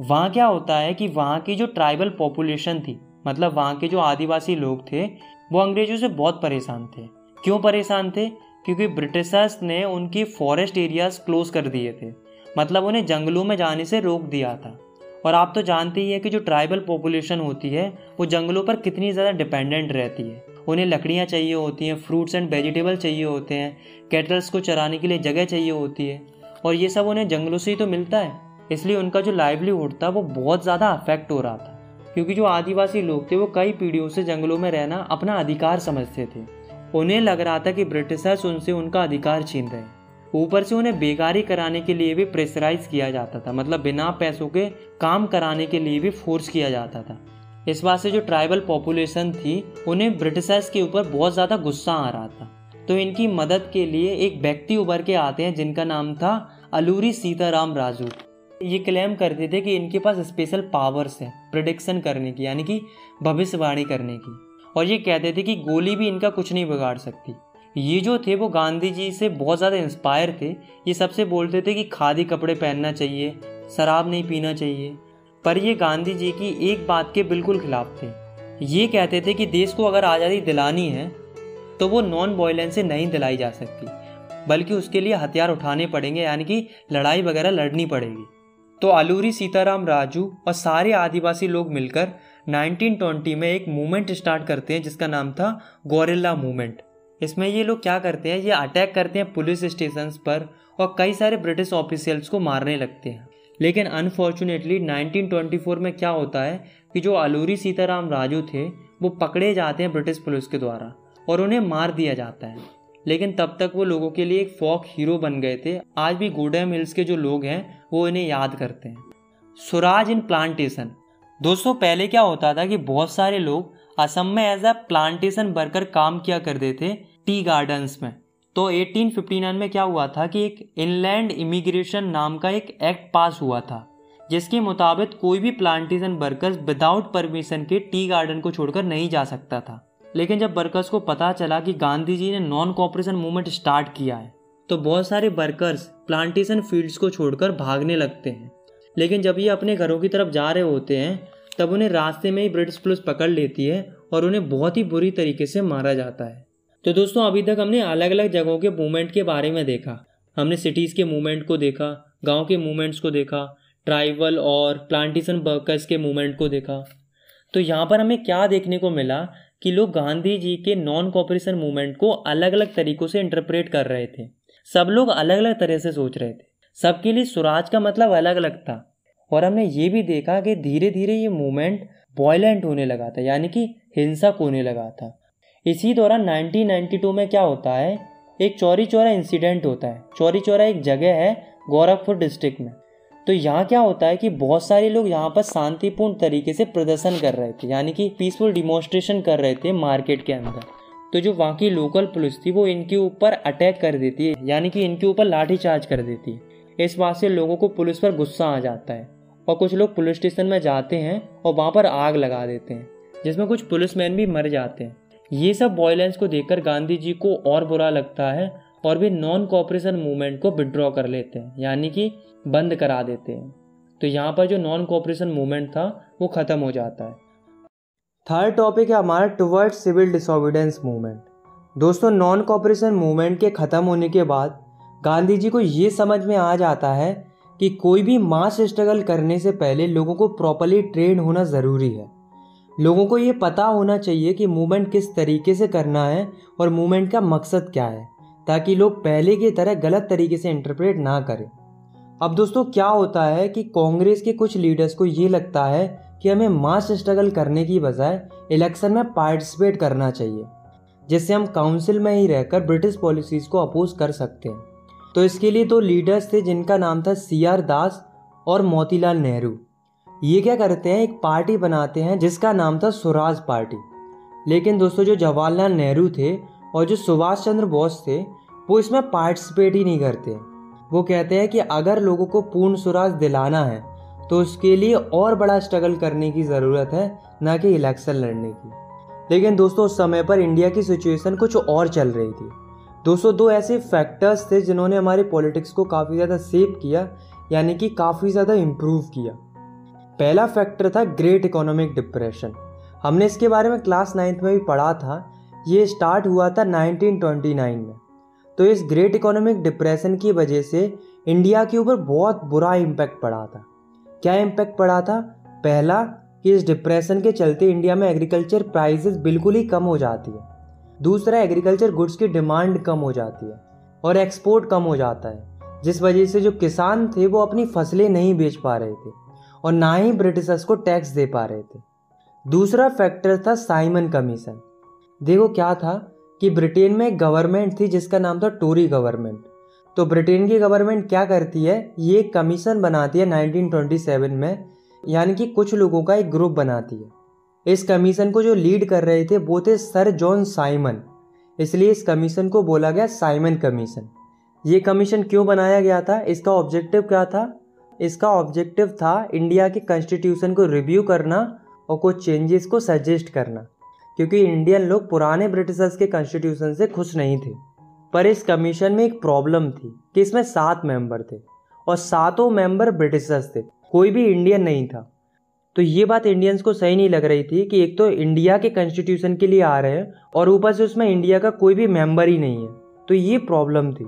वहाँ क्या होता है कि वहाँ की जो ट्राइबल पॉपुलेशन थी मतलब वहाँ के जो आदिवासी लोग थे, वो अंग्रेज़ों से बहुत परेशान थे। क्यों परेशान थे? क्योंकि ब्रिटिशर्स ने उनकी फॉरेस्ट एरियाज़ क्लोज कर दिए थे। मतलब उन्हें जंगलों में जाने से रोक दिया था। और आप तो जानते ही हैं कि जो ट्राइबल पॉपुलेशन होती है, वो जंगलों पर कितनी ज़्यादा डिपेंडेंट रहती है। उन्हें लकड़ियाँ चाहिए होती हैं फ्रूट्स एंड वेजिटेबल चाहिए होते हैं कैटल्स को चराने के लिए जगह चाहिए होती है। और ये सब उन्हें जंगलों से ही तो मिलता है। इसलिए उनका जो लाइवलीहुड था, वो बहुत ज़्यादा अफेक्ट हो रहा था। क्योंकि जो आदिवासी लोग थे, वो कई पीढ़ियों से जंगलों में रहना अपना अधिकार समझते थे। उन्हें लग रहा था कि ब्रिटिशर्स उनसे उनका अधिकार छीन रहे ऊपर से उन्हें बेकारी कराने के लिए भी प्रेशराइज किया जाता था। मतलब बिना पैसों के काम कराने के लिए भी फोर्स किया जाता था। इस बात से जो ट्राइबल पॉपुलेशन थी, उन्हें ब्रिटिशर्स के ऊपर बहुत ज़्यादा गुस्सा आ रहा था। तो इनकी मदद के लिए एक व्यक्ति उभर के आते हैं जिनका नाम था अलूरी सीताराम राजू। ये क्लेम करते थे कि इनके पास स्पेशल पावर्स हैं प्रोडिक्शन करने की, यानी कि भविष्यवाणी करने की। और ये कहते थे कि गोली भी इनका कुछ नहीं बिगाड़ सकती। ये जो थे, वो गांधी जी से बहुत ज़्यादा इंस्पायर थे। ये सबसे बोलते थे कि खादी कपड़े पहनना चाहिए, शराब नहीं पीना चाहिए। पर ये गांधी जी की एक बात के बिल्कुल खिलाफ थे। ये कहते थे कि देश को अगर आज़ादी दिलानी है तो वो नॉन वायलेंस से नहीं दिलाई जा सकती, बल्कि उसके लिए हथियार उठाने पड़ेंगे, यानी कि लड़ाई वगैरह लड़नी पड़ेगी। तो अलूरी सीताराम, राजू और सारे आदिवासी लोग मिलकर 1920 में एक मूवमेंट स्टार्ट करते हैं, जिसका नाम था गोरिल्ला मूवमेंट। इसमें ये लोग क्या करते हैं, ये अटैक करते हैं पुलिस स्टेशन पर और कई सारे ब्रिटिश ऑफिशियल्स को मारने लगते हैं। लेकिन अनफॉर्चुनेटली 1924 में क्या होता है कि जो अलूरी सीताराम राजू थे, वो पकड़े जाते हैं ब्रिटिश पुलिस के द्वारा और उन्हें मार दिया जाता है। लेकिन तब तक वो लोगों के लिए एक फॉक हीरो बन गए थे। आज भी गोडेम हिल्स के जो लोग हैं, वो इन्हें याद करते हैं। स्वराज इन प्लांटेशन दोस्तों, पहले क्या होता था कि बहुत सारे लोग असम में एज अ प्लांटेशन वर्कर काम किया करते थे टी गार्डन्स में। तो 1859 में क्या हुआ था कि एक इनलैंड इमिग्रेशन नाम का एक एक्ट पास हुआ था, जिसके मुताबिक कोई भी प्लांटेशन वर्कर्स विदाउट परमिशन के टी गार्डन को छोड़कर नहीं जा सकता था। लेकिन जब वर्कर्स को पता चला कि गांधी जी ने नॉन कॉपरेशन मूवमेंट स्टार्ट किया है तो बहुत सारे वर्कर्स प्लांटेशन फील्ड्स को छोड़कर भागने लगते हैं। लेकिन जब ये अपने घरों की तरफ़ जा रहे होते हैं, तब उन्हें रास्ते में ही ब्रिटिश पुलिस पकड़ लेती है और उन्हें बहुत ही बुरी तरीके से मारा जाता है। तो दोस्तों, अभी तक हमने अलग अलग जगहों के मूवमेंट के बारे में देखा। हमने सिटीज़ के मूवमेंट को देखा, गाँव के मूवमेंट्स को देखा ट्राइबल और प्लांटेशन वर्कर्स के मूवमेंट को देखा। तो यहाँ पर हमें क्या देखने को मिला कि लोग गांधी जी के नॉन कॉपरेशन मूवमेंट को अलग अलग तरीकों से इंटरप्रेट कर रहे थे। सब लोग अलग अलग तरह से सोच रहे थे। सबके लिए स्वराज का मतलब अलग अलग था। और हमने ये भी देखा कि धीरे धीरे ये मूवमेंट वॉयलेंट होने लगा था, यानी कि हिंसक होने लगा था। इसी दौरान 1992 में क्या होता है? एक चौरी चौरा इंसिडेंट होता है। चौरी चौरा एक जगह है गोरखपुर डिस्ट्रिक्ट में। तो यहाँ क्या होता है कि बहुत सारे लोग यहाँ पर शांतिपूर्ण तरीके से प्रदर्शन कर रहे थे, यानी कि पीसफुल डिमोन्स्ट्रेशन कर रहे थे मार्केट के अंदर। तो जो वहाँ की लोकल पुलिस थी वो इनके ऊपर अटैक कर देती है, यानी कि इनके ऊपर लाठी चार्ज कर देती है। इस बात से लोगों को पुलिस पर गुस्सा आ जाता है और कुछ लोग पुलिस स्टेशन में जाते हैं और वहाँ पर आग लगा देते हैं, जिसमें कुछ पुलिसमैन भी मर जाते हैं। ये सब वॉयलेंस को देखकर गांधी जी को और बुरा लगता है और वे नॉन कॉपरेशन मूवमेंट को विड्रॉ कर लेते हैं, यानी कि बंद करा देते हैं। तो यहाँ पर जो नॉन कॉपरेशन मूवमेंट था, वो ख़त्म हो जाता है। थर्ड टॉपिक है हमारा टुवर्ड सिविल डिसोबिडेंस मूवमेंट दोस्तों नॉन कॉपरेशन मूवमेंट के ख़त्म होने के बाद गांधी जी को ये समझ में आ जाता है कि कोई भी मास स्ट्रगल करने से पहले लोगों को प्रॉपरली ट्रेन होना ज़रूरी है। लोगों को ये पता होना चाहिए कि मूवमेंट किस तरीके से करना है और मूवमेंट का मकसद क्या है, ताकि लोग पहले की तरह गलत तरीके से इंटरप्रेट ना करें। अब दोस्तों, क्या होता है कि कांग्रेस के कुछ लीडर्स को ये लगता है कि हमें मास स्ट्रगल करने की बजाय इलेक्शन में पार्टिसिपेट करना चाहिए, जिससे हम काउंसिल में ही रहकर ब्रिटिश पॉलिसीज़ को अपोज कर सकते हैं। तो इसके लिए दो लीडर्स थे, जिनका नाम था सी आर दास और मोतीलाल नेहरू। ये क्या करते हैं? एक पार्टी बनाते हैं जिसका नाम था स्वराज पार्टी। लेकिन दोस्तों, जो जवाहरलाल नेहरू थे और जो सुभाष चंद्र बोस थे, वो इसमें पार्टिसिपेट ही नहीं करते। वो कहते हैं कि अगर लोगों को पूर्ण स्वराज दिलाना है तो उसके लिए और बड़ा स्ट्रगल करने की ज़रूरत है, ना कि इलेक्शन लड़ने की। लेकिन दोस्तों, उस समय पर इंडिया की सिचुएशन कुछ और चल रही थी। दोस्तों, दो ऐसे फैक्टर्स थे जिन्होंने हमारे पॉलिटिक्स को काफ़ी ज़्यादा सेव किया, यानी कि काफ़ी ज़्यादा इम्प्रूव किया। पहला फैक्टर था ग्रेट इकोनॉमिक डिप्रेशन हमने इसके बारे में क्लास नाइन्थ में भी पढ़ा था। ये स्टार्ट हुआ था 1929 में। तो इस ग्रेट इकोनॉमिक डिप्रेशन की वजह से इंडिया के ऊपर बहुत बुरा इम्पैक्ट पड़ा था। क्या इम्पैक्ट पड़ा था? पहला, कि इस डिप्रेशन के चलते इंडिया में एग्रीकल्चर प्राइसेस बिल्कुल ही कम हो जाती है। दूसरा एग्रीकल्चर गुड्स की डिमांड कम हो जाती है और एक्सपोर्ट कम हो जाता है। जिस वजह से जो किसान थे, वो अपनी फ़सलें नहीं बेच पा रहे थे। और ना ही ब्रिटिशर्स को टैक्स दे पा रहे थे। दूसरा फैक्टर था साइमन कमीशन। देखो क्या था कि ब्रिटेन में एक गवर्नमेंट थी जिसका नाम था टोरी गवर्नमेंट तो ब्रिटेन की गवर्नमेंट क्या करती है? ये कमीशन बनाती है 1927 में, यानी कि कुछ लोगों का एक ग्रुप बनाती है। इस कमीशन को जो लीड कर रहे थे वो थे सर जॉन साइमन। इसलिए इस कमीशन को बोला गया साइमन कमीशन। ये कमीशन क्यों बनाया गया था? इसका ऑब्जेक्टिव क्या था? इसका ऑब्जेक्टिव था इंडिया के कॉन्स्टिट्यूशन को रिव्यू करना और कुछ चेंजेस को सजेस्ट करना, क्योंकि इंडियन लोग पुराने ब्रिटिशर्स के कॉन्स्टिट्यूशन से खुश नहीं थे। पर इस कमीशन में एक प्रॉब्लम थी कि इसमें सात मेंबर थे और सातों मेंबर ब्रिटिशर्स थे, कोई भी इंडियन नहीं था। तो ये बात इंडियंस को सही नहीं लग रही थी कि एक तो इंडिया के कॉन्स्टिट्यूशन के लिए आ रहे हैं और ऊपर से उसमें इंडिया का कोई भी मेंबर ही नहीं है। तो ये प्रॉब्लम थी।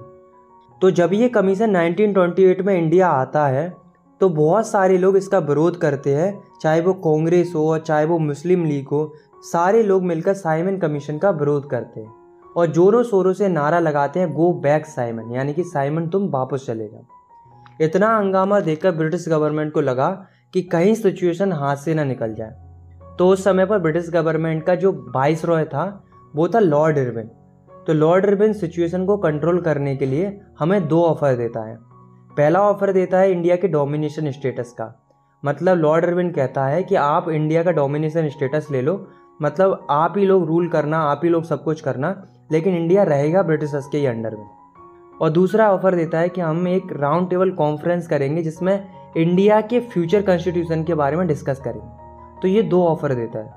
तो जब ये कमीशन 1928 में इंडिया आता है तो बहुत सारे लोग इसका विरोध करते हैं, चाहे वो कांग्रेस हो और चाहे वो मुस्लिम लीग हो, सारे लोग मिलकर साइमन कमीशन का विरोध करते हैं और जोरों शोरों से नारा लगाते हैं, गो बैक साइमन, यानी कि साइमन, तुम वापस चले जाओ। इतना हंगामा देखकर ब्रिटिश गवर्नमेंट को लगा कि कहीं सिचुएशन हाथ से ना निकल जाए। तो उस समय पर ब्रिटिश गवर्नमेंट का जो वाइस रॉय था, वो था लॉर्ड इरविन। तो लॉर्ड इरविन सिचुएशन को कंट्रोल करने के लिए हमें दो ऑफ़र देता है। पहला ऑफ़र देता है इंडिया के डोमिनेशन स्टेटस का। मतलब लॉर्ड इरविन कहता है कि आप इंडिया का डोमिनेशन स्टेटस ले लो। मतलब आप ही लोग रूल करना, आप ही लोग सब कुछ करना, लेकिन इंडिया रहेगा ब्रिटिशर्स के ही अंडर में। और दूसरा ऑफ़र देता है कि हम एक राउंड टेबल कॉन्फ्रेंस करेंगे जिसमें इंडिया के फ्यूचर कॉन्स्टिट्यूशन के बारे में डिस्कस करें। तो ये दो ऑफ़र देता है।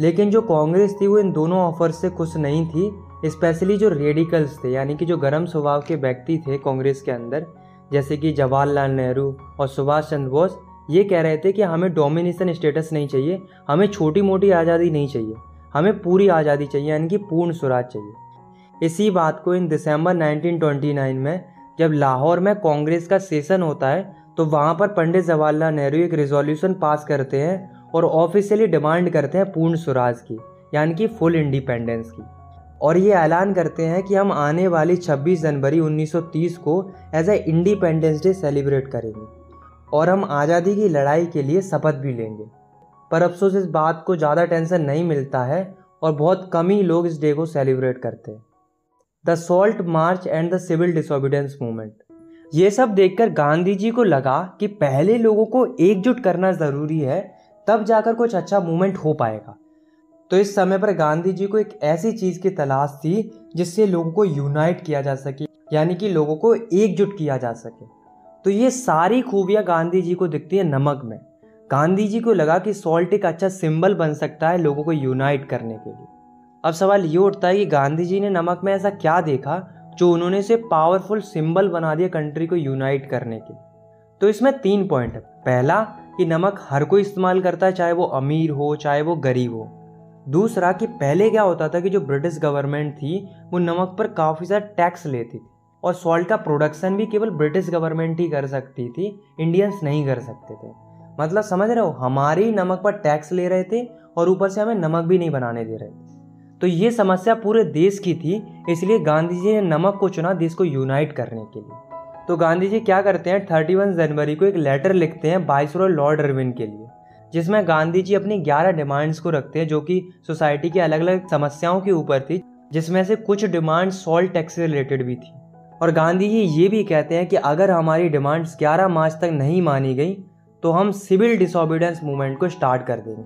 लेकिन जो कांग्रेस थी वो इन दोनों ऑफ़र से खुश नहीं थी। स्पेशली जो रेडिकल्स थे, यानी कि जो गर्म स्वभाव के व्यक्ति थे कांग्रेस के अंदर, जैसे कि जवाहरलाल नेहरू और सुभाष चंद्र बोस, ये कह रहे थे कि हमें डोमिनेशन स्टेटस नहीं चाहिए, हमें छोटी मोटी आज़ादी नहीं चाहिए, हमें पूरी आज़ादी चाहिए, यानी कि पूर्ण स्वराज चाहिए। इसी बात को इन दिसंबर 1929 में, जब लाहौर में कांग्रेस का सेशन होता है तो वहाँ पर पंडित जवाहरलाल नेहरू एक रिजोल्यूशन पास करते हैं और ऑफिशियली डिमांड करते हैं पूर्ण स्वराज की, यानी कि फुल इंडिपेंडेंस की। और ये ऐलान करते हैं कि हम आने वाली 26 जनवरी 1930 को as a independence day celebrate करेंगे और हम आज़ादी की लड़ाई के लिए शपथ भी लेंगे। पर अफसोस, इस बात को ज़्यादा टेंशन नहीं मिलता है और बहुत कम ही लोग इस डे को सेलिब्रेट करते हैं। The salt march and the civil disobedience movement ये सब देखकर गांधी जी को लगा कि पहले लोगों को एकजुट करना ज़रूरी है, तब जाकर कुछ अच्छा मूवमेंट हो पाएगा। तो इस समय पर गांधी जी को एक ऐसी चीज़ की तलाश थी जिससे लोगों को यूनाइट किया जा सके, यानी कि लोगों को एकजुट किया जा सके। तो ये सारी खूबियाँ गांधी जी को दिखती है नमक में। गांधी जी को लगा कि सॉल्ट एक अच्छा सिंबल बन सकता है लोगों को यूनाइट करने के लिए। अब सवाल ये उठता है कि गांधी जी ने नमक में ऐसा क्या देखा जो उन्होंने इसे पावरफुल सिंबल बना दिया कंट्री को यूनाइट करने के तो इसमें तीन पॉइंट है। पहला, कि नमक हर कोई इस्तेमाल करता है, चाहे वो अमीर हो, चाहे वो गरीब हो। दूसरा कि पहले क्या होता था कि जो ब्रिटिश गवर्नमेंट थी, वो नमक पर काफ़ी ज़्यादा टैक्स लेती थी और सॉल्ट का प्रोडक्शन भी केवल ब्रिटिश गवर्नमेंट ही कर सकती थी इंडियंस नहीं कर सकते थे। मतलब समझ रहे हो? हमारी नमक पर टैक्स ले रहे थे और ऊपर से हमें नमक भी नहीं बनाने दे रहे थे। तो ये समस्या पूरे देश की थी, इसलिए गांधी जी ने नमक को चुना देश को यूनाइट करने के लिए। तो गांधी जी क्या करते हैं? थर्टी वन जनवरी को एक लेटर लिखते हैं बाइसरो लॉर्ड अरविंद के लिए। जिसमें गांधी जी अपनी ग्यारह डिमांड्स को रखते हैं, जो कि सोसाइटी की अलग अलग समस्याओं के ऊपर थी, जिसमें से कुछ डिमांड सॉल्ट टैक्स से रिलेटेड भी थी। और गांधी जी ये भी कहते हैं कि अगर हमारी डिमांड्स 11 मार्च तक नहीं मानी गई तो हम सिविल डिसोबिडेंस मूवमेंट को स्टार्ट कर देंगे।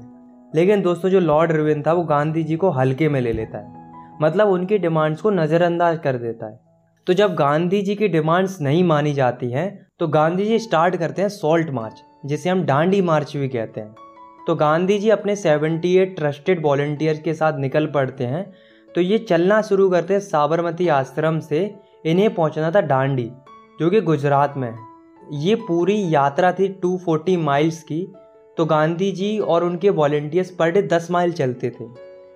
लेकिन दोस्तों, जो लॉर्ड अरविंद था, वो गांधी जी को हल्के में ले लेता है। मतलब उनकी डिमांड्स को नज़रअंदाज कर देता है। तो जब गांधी जी की डिमांड्स नहीं मानी जाती हैं तो गांधी जी स्टार्ट करते हैं सॉल्ट मार्च जिसे हम डांडी मार्च भी कहते हैं। तो गांधी जी अपने 78 ट्रस्टेड वॉल्टियर्स के साथ निकल पड़ते हैं। तो ये चलना शुरू करते हैं साबरमती आश्रम से, इन्हें पहुँचना था डांडी, जो कि गुजरात में है। ये पूरी यात्रा थी 240 माइल्स की तो गांधी जी और उनके वॉल्टियर्स पर डे 10 माइल चलते थे।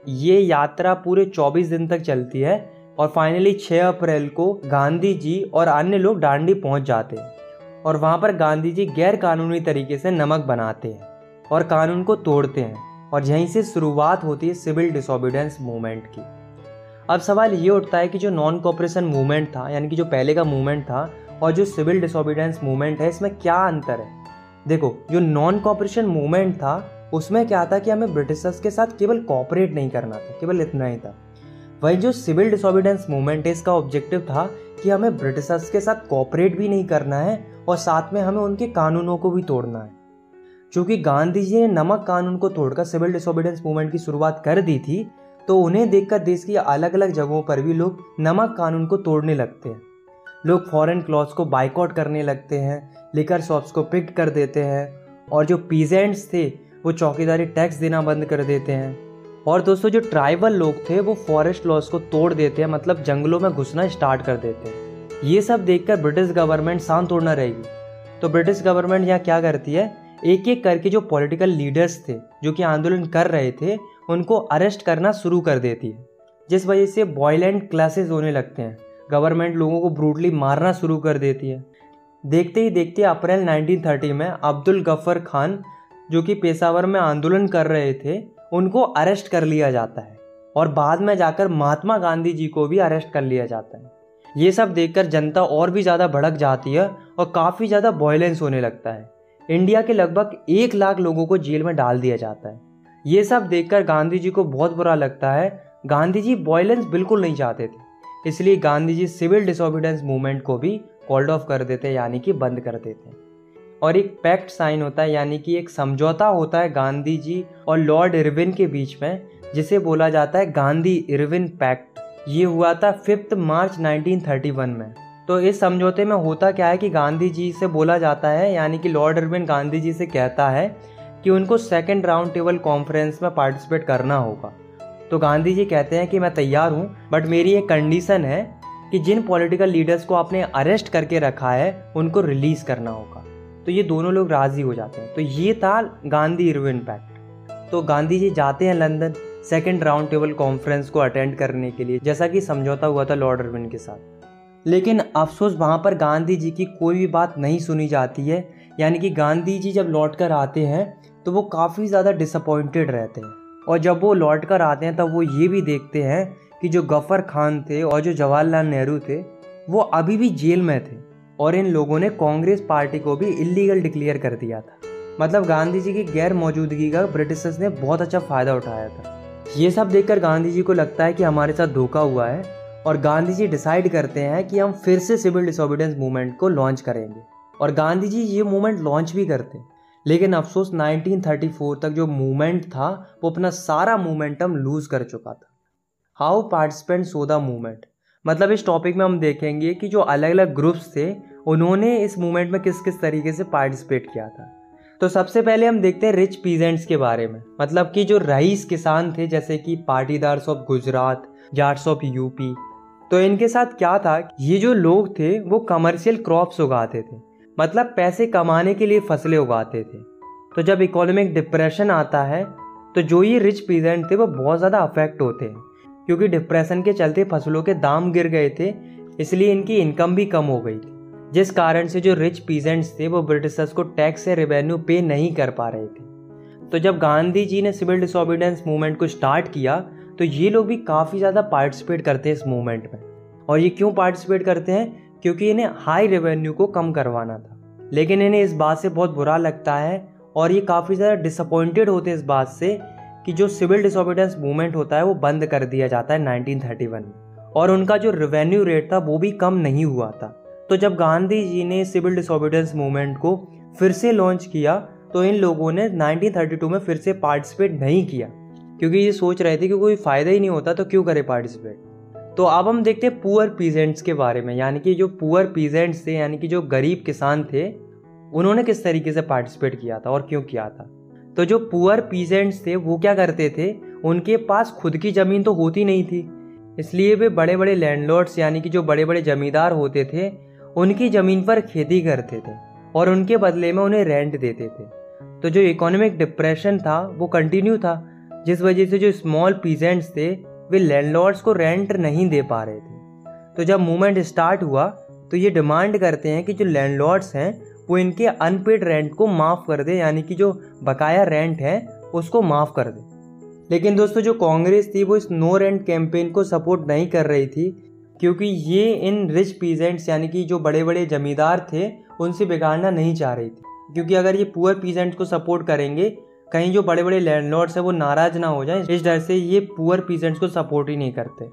ये यात्रा पूरे 24 दिन तक चलती है और फाइनली 6 अप्रैल को गांधी जी और अन्य लोग डांडी पहुँच जाते हैं। और वहाँ पर गांधी जी गैर कानूनी तरीके से नमक बनाते हैं और कानून को तोड़ते हैं और यहीं से शुरुआत होती है सिविल डिसोबिडेंस मूवमेंट की। अब सवाल ये उठता है कि जो नॉन कॉपरेशन मूवमेंट था, यानी कि जो पहले का मूवमेंट था और जो सिविल डिसोबिडेंस मूवमेंट है, इसमें क्या अंतर है? देखो, जो नॉन कॉपरेशन मूवमेंट था, उसमें क्या था कि हमें ब्रिटिशर्स के साथ केवल कॉपरेट नहीं करना था, केवल इतना ही था। वही जो सिविल डिसोबिडेंस मूवमेंट है, इसका ऑब्जेक्टिव था कि हमें ब्रिटिशर्स के साथ कॉपरेट भी नहीं करना है और साथ में हमें उनके कानूनों को भी तोड़ना है। चूँकि गांधी जी ने नमक कानून को तोड़कर सिविल डिसोबिडेंस मूवमेंट की शुरुआत कर दी थी तो उन्हें देखकर देश की अलग अलग जगहों पर भी लोग नमक कानून को तोड़ने लगते हैं। लोग फॉरेन क्लॉथ्स को बाइकआउट करने लगते हैं, लिकर शॉप्स को पिक कर देते हैं, और जो पीजेंट्स थे, वो चौकीदारी टैक्स देना बंद कर देते हैं। और दोस्तों, जो ट्राइबल लोग थे, वो फॉरेस्ट लॉस को तोड़ देते हैं मतलब जंगलों में घुसना स्टार्ट कर देते हैं। ये सब देखकर ब्रिटिश गवर्नमेंट शांत तोड़ना रहेगी। तो ब्रिटिश गवर्नमेंट यहाँ क्या करती है? एक एक करके जो पॉलिटिकल लीडर्स थे, जो कि आंदोलन कर रहे थे, उनको अरेस्ट करना शुरू कर देती है। जिस वजह से बॉयलेंट क्लासेस होने लगते हैं। गवर्नमेंट लोगों को ब्रूटली मारना शुरू कर देती है। देखते ही देखते अप्रैल 1930 में अब्दुल गफ्फर खान, जो कि पेशावर में आंदोलन कर रहे थे, उनको अरेस्ट कर लिया जाता है। और बाद में जाकर महात्मा गांधी जी को भी अरेस्ट कर लिया जाता है। ये सब देखकर जनता और भी ज़्यादा भड़क जाती है और काफ़ी ज़्यादा वॉयलेंस होने लगता है। इंडिया के लगभग एक लाख लोगों को जेल में डाल दिया जाता है। ये सब देखकर गांधी जी को बहुत बुरा लगता है। गांधी जी वॉयलेंस बिल्कुल नहीं चाहते थे। इसलिए Gandhi ji civil disobedience movement को भी कॉल्ड ऑफ़ कर देते हैं यानी कि बंद कर देते। हैं और एक पैक्ट साइन होता है, यानी कि एक समझौता होता है गांधी जी और लॉर्ड इरविन के बीच में, जिसे बोला जाता है गांधी इरविन पैक्ट ये हुआ था फिफ्थ मार्च 1931 में। तो इस समझौते में होता क्या है कि गांधी जी से बोला जाता है, यानी कि लॉर्ड इरविन गांधी जी से कहता है कि उनको सेकेंड राउंड टेबल कॉन्फ्रेंस में पार्टिसिपेट करना होगा। तो गांधी जी कहते हैं कि मैं तैयार हूँ बट मेरी एक कंडीशन है कि जिन पॉलिटिकल लीडर्स को आपने अरेस्ट करके रखा है, उनको रिलीज़ करना होगा। तो ये दोनों लोग राज़ी हो जाते हैं। तो ये था गांधी इरविन पैक्ट। तो गांधी जी जाते हैं London. Second round table conference को अटेंड करने के लिए, जैसा कि समझौता हुआ था लॉर्ड अरविंद के साथ। लेकिन अफसोस, वहाँ पर गांधी जी की कोई भी बात नहीं सुनी जाती है। यानी कि गांधी जी जब लौट कर आते हैं तो वो काफ़ी ज़्यादा डिसअपॉइंटेड रहते हैं। और जब वो लौट कर आते हैं, तब वो ये भी देखते हैं कि जो गफ़र खान थे और जो जवाहरलाल नेहरू थे, वो अभी भी जेल में थे। और इन लोगों ने कांग्रेस पार्टी को भी इलीगल डिक्लेयर कर दिया था। मतलब गांधी जी की गैर मौजूदगी का ब्रिटिशर्स ने बहुत अच्छा फ़ायदा उठाया था। ये सब देखकर गांधी जी को लगता है कि हमारे साथ धोखा हुआ है और गांधी जी डिसाइड करते हैं कि हम फिर से सिविल डिसोबिडेंस मूवमेंट को लॉन्च करेंगे। और गांधी जी ये मूवमेंट लॉन्च भी करते हैं। लेकिन अफसोस 1934 तक जो मूवमेंट था, वो अपना सारा मूवमेंटम लूज कर चुका था। How participant saw the movement मतलब इस टॉपिक में हम देखेंगे कि जो अलग अलग ग्रुप्स थे, उन्होंने इस मूवमेंट में किस किस तरीके से पार्टिसिपेट किया था। तो सबसे पहले हम देखते हैं रिच पीजेंट्स के बारे में। मतलब कि जो रईस किसान थे, जैसे कि Patidars of Gujarat Jats of UP. तो इनके साथ क्या था ये जो लोग थे, वो कमर्शियल क्रॉप्स उगाते थे। मतलब पैसे कमाने के लिए फ़सलें उगाते थे। तो जब इकोनॉमिक डिप्रेशन आता है तो जो ये रिच पीजेंट थे, वो बहुत ज़्यादा अफेक्ट होते हैं। क्योंकि डिप्रेशन के चलते फ़सलों के दाम गिर गए थे, इसलिए इनकी इनकम भी कम हो गई थी। जिस कारण से जो रिच पीजेंट्स थे, वो ब्रिटिशर्स को टैक्स से रेवेन्यू पे नहीं कर पा रहे थे। तो जब गांधी जी ने सिविल डिसोबिडेंस मूवमेंट को स्टार्ट किया तो ये लोग भी काफ़ी ज़्यादा पार्टिसिपेट करते हैं इस मूवमेंट में। और ये क्यों पार्टिसिपेट करते हैं? क्योंकि इन्हें हाई रेवेन्यू को कम करवाना था। लेकिन इन्हें इस बात से बहुत बुरा लगता है और ये काफ़ी ज़्यादा डिसअपॉइंटेड होते हैं इस बात से कि जो सिविल डिसोबिडेंस मूवमेंट होता है, वो बंद कर दिया जाता है 1931 में। और उनका जो रेवेन्यू रेट था, वो भी कम नहीं हुआ था। तो जब गांधी जी ने सिविल डिसोबिडेंस मूवमेंट को फिर से लॉन्च किया तो इन लोगों ने 1932 में फिर से पार्टिसिपेट नहीं किया। क्योंकि ये सोच रहे थे कि कोई फ़ायदा ही नहीं होता तो क्यों करें पार्टिसिपेट? तो अब हम देखते हैं पुअर पीजेंट्स के बारे में, यानी कि जो पुअर पीजेंट्स थे, यानी कि जो गरीब किसान थे, उन्होंने किस तरीके से पार्टिसिपेट किया था और क्यों किया था? तो जो पुअर पीजेंट्स थे, वो क्या करते थे? उनके पास खुद की ज़मीन तो होती नहीं थी। इसलिए वे बड़े बड़े लैंडलॉर्ड्स यानी कि जो बड़े बड़े जमींदार होते थे उनकी ज़मीन पर खेती करते थे और उनके बदले में उन्हें रेंट देते थे। तो जो इकोनॉमिक डिप्रेशन था, वो कंटिन्यू था, जिस वजह से जो स्मॉल पीजेंट्स थे, वे लैंडलॉर्ड्स को रेंट नहीं दे पा रहे थे। तो जब मूवमेंट स्टार्ट हुआ तो ये डिमांड करते हैं कि जो लैंडलॉर्ड्स हैं, वो इनके अनपेड रेंट को माफ़ कर दे, यानी कि जो बकाया रेंट है, उसको माफ़ कर दे। लेकिन दोस्तों, जो कांग्रेस थी, वो इस नो रेंट कैंपेन को सपोर्ट नहीं कर रही थी क्योंकि ये इन रिच पीजेंट्स यानी कि जो बड़े बड़े जमींदार थे, उनसे बिगाड़ना नहीं चाह रही थी। क्योंकि अगर ये पुअर पीजेंट्स को सपोर्ट करेंगे, कहीं जो बड़े बड़े लैंडलॉर्ड्स हैं, वो नाराज़ ना हो जाए, इस डर से ये पुअर पीजेंट्स को सपोर्ट ही नहीं करते।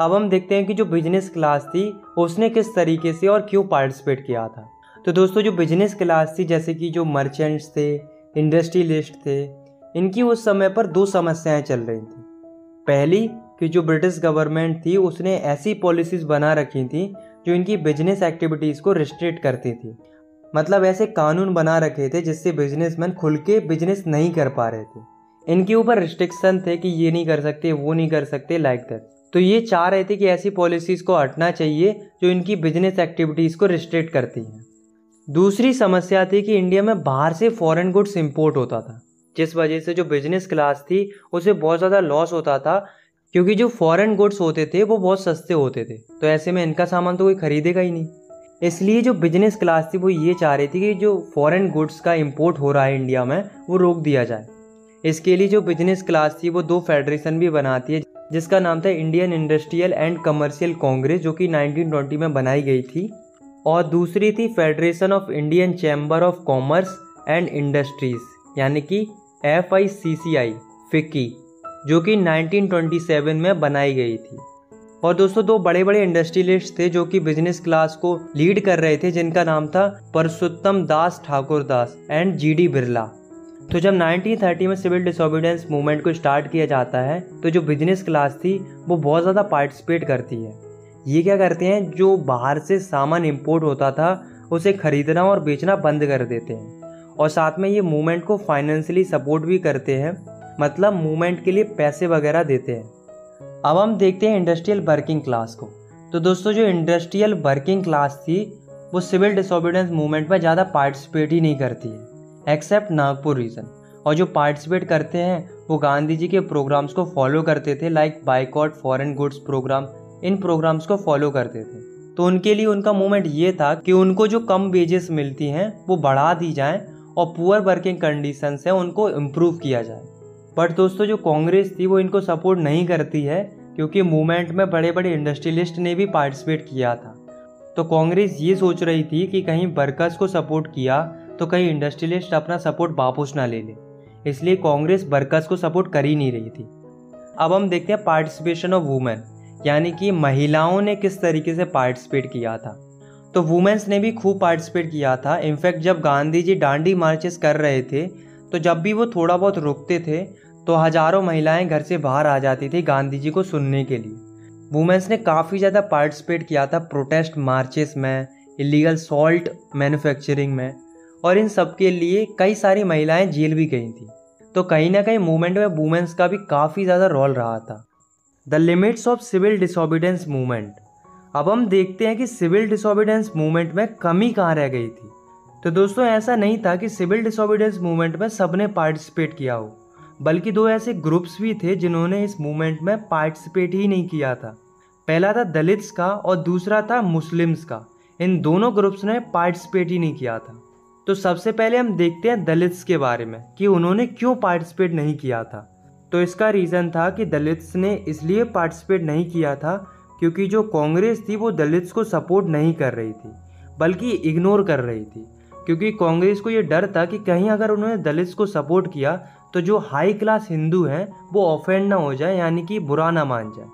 अब हम देखते हैं कि जो बिज़नेस क्लास थी, उसने किस तरीके से और क्यों पार्टिसिपेट किया था। तो दोस्तों, जो बिज़नेस क्लास थी, जैसे कि जो मर्चेंट्स थे इंडस्ट्रियलिस्ट थे, इनकी उस समय पर दो समस्याएँ चल रही थी। पहली कि जो ब्रिटिश गवर्नमेंट थी, उसने ऐसी पॉलिसीज़ बना रखी थी, जो इनकी बिज़नेस एक्टिविटीज़ को रिस्ट्रिक्ट करती थी। मतलब ऐसे कानून बना रखे थे, जिससे बिजनेसमैन खुल के बिज़नेस नहीं कर पा रहे थे। इनके ऊपर रिस्ट्रिक्शन थे कि ये नहीं कर सकते, वो नहीं कर सकते लाइक दैट तो ये चाह रहे थे कि ऐसी पॉलिसीज़ को हटना चाहिए, जो इनकी बिज़नेस एक्टिविटीज़ को रिस्ट्रिक्ट करती हैं। दूसरी समस्या थी कि इंडिया में बाहर से फॉरेन गुड्स इंपोर्ट होता था। जिस वजह से जो बिज़नेस क्लास थी, उसे बहुत ज़्यादा लॉस होता था क्योंकि जो फॉरेन गुड्स होते थे, वो बहुत सस्ते होते थे। तो ऐसे में इनका सामान तो कोई खरीदेगा ही नहीं। इसलिए जो बिज़नेस क्लास थी, वो ये चाह रही थी कि जो फॉरेन गुड्स का इंपोर्ट हो रहा है इंडिया में, वो रोक दिया जाए। इसके लिए जो बिज़नेस क्लास थी, वो दो फेडरेशन भी बनाती है, जिसका नाम था Indian Industrial and Commercial Congress जो कि 1920 में बनाई गई थी। और दूसरी थी Federation of Indian Chamber of Commerce and Industries यानी कि F I C C I FICCI. जो कि 1927 में बनाई गई थी। और दोस्तों, दो बड़े बड़े इंडस्ट्रियलिस्ट थे जो कि बिज़नेस क्लास को लीड कर रहे थे, जिनका नाम था Purshottam Das Thakur Das and G D Birla. तो जब 1930 में सिविल डिसोबिडेंस मूवमेंट को स्टार्ट किया जाता है तो जो बिज़नेस क्लास थी, वो बहुत ज़्यादा पार्टिसिपेट करती है। ये क्या करते हैं, जो बाहर से सामान इम्पोर्ट होता था, उसे खरीदना और बेचना बंद कर देते हैं। और साथ में ये मूवमेंट को फाइनेंशियली सपोर्ट भी करते हैं। मतलब मूवमेंट के लिए पैसे वगैरह देते हैं। अब हम देखते हैं इंडस्ट्रियल वर्किंग क्लास को। तो दोस्तों, जो इंडस्ट्रियल वर्किंग क्लास थी, वो सिविल डिसोबिडेंस मूवमेंट में ज़्यादा पार्टिसिपेट ही नहीं करती है एक्सेप्ट नागपुर रीजन और जो पार्टिसिपेट करते हैं, वो गांधी जी के प्रोग्राम्स को फॉलो करते थे like boycott foreign goods program इन प्रोग्राम्स को फॉलो करते थे। तो उनके लिए उनका मूवमेंट ये था कि उनको जो कम वेजेस मिलती हैं, वो बढ़ा दी जाएँ और पुअर वर्किंग कंडीशंस हैं, उनको इम्प्रूव किया जाए। बट दोस्तों, जो कांग्रेस थी, वो इनको सपोर्ट नहीं करती है, क्योंकि मूवमेंट में बड़े बड़े इंडस्ट्रियलिस्ट ने भी पार्टिसिपेट किया था। तो कांग्रेस ये सोच रही थी कि कहीं वर्कर्स को सपोर्ट किया तो कहीं इंडस्ट्रियलिस्ट अपना सपोर्ट वापस ना ले ले। इसलिए कांग्रेस वर्कर्स को सपोर्ट कर ही नहीं रही थी। अब हम देखते हैं पार्टिसिपेशन ऑफ़ वुमेन यानी कि महिलाओं ने किस तरीके से पार्टिसिपेट किया था। तो वुमेन्स ने भी खूब पार्टिसिपेट किया था। इनफैक्ट जब गांधी जी डांडी मार्चेस कर रहे थे तो जब भी वो थोड़ा बहुत रुकते थे तो हज़ारों महिलाएँ घर से बाहर आ जाती थी गांधी जी को सुनने के लिए। वुमेंस ने काफ़ी ज़्यादा पार्टिसिपेट किया था प्रोटेस्ट मार्चेस में, इलीगल सॉल्ट मैन्युफैक्चरिंग में, और इन सब के लिए कई सारी महिलाएँ जेल भी गई थी। तो कहीं ना कहीं मूवमेंट में वुमेंस का भी काफ़ी ज़्यादा रोल रहा था। The limits of civil disobedience movement. अब हम देखते हैं कि सिविल डिसोबिडेंस मूवमेंट में कमी कहाँ रह गई थी। तो दोस्तों, ऐसा नहीं था कि सिविल डिसोबिडेंस मूवमेंट में सबने पार्टिसिपेट किया हो। बल्कि दो ऐसे ग्रुप्स भी थे जिन्होंने इस मूवमेंट में पार्टिसिपेट ही नहीं किया था। पहला था दलित्स का और दूसरा था मुस्लिम्स का। इन दोनों ग्रुप्स ने पार्टिसिपेट ही नहीं किया था। तो सबसे पहले हम देखते हैं दलित्स के बारे में कि उन्होंने क्यों पार्टिसिपेट नहीं किया था। तो इसका रीज़न था कि दलित्स ने इसलिए पार्टिसिपेट नहीं किया था क्योंकि जो कांग्रेस थी वो दलित्स को सपोर्ट नहीं कर रही थी, बल्कि इग्नोर कर रही थी। क्योंकि कांग्रेस को ये डर था कि कहीं अगर उन्होंने दलित्स को सपोर्ट किया तो जो हाई क्लास हिंदू हैं, वो ऑफेंड ना हो जाए, यानी कि बुरा ना मान जाए।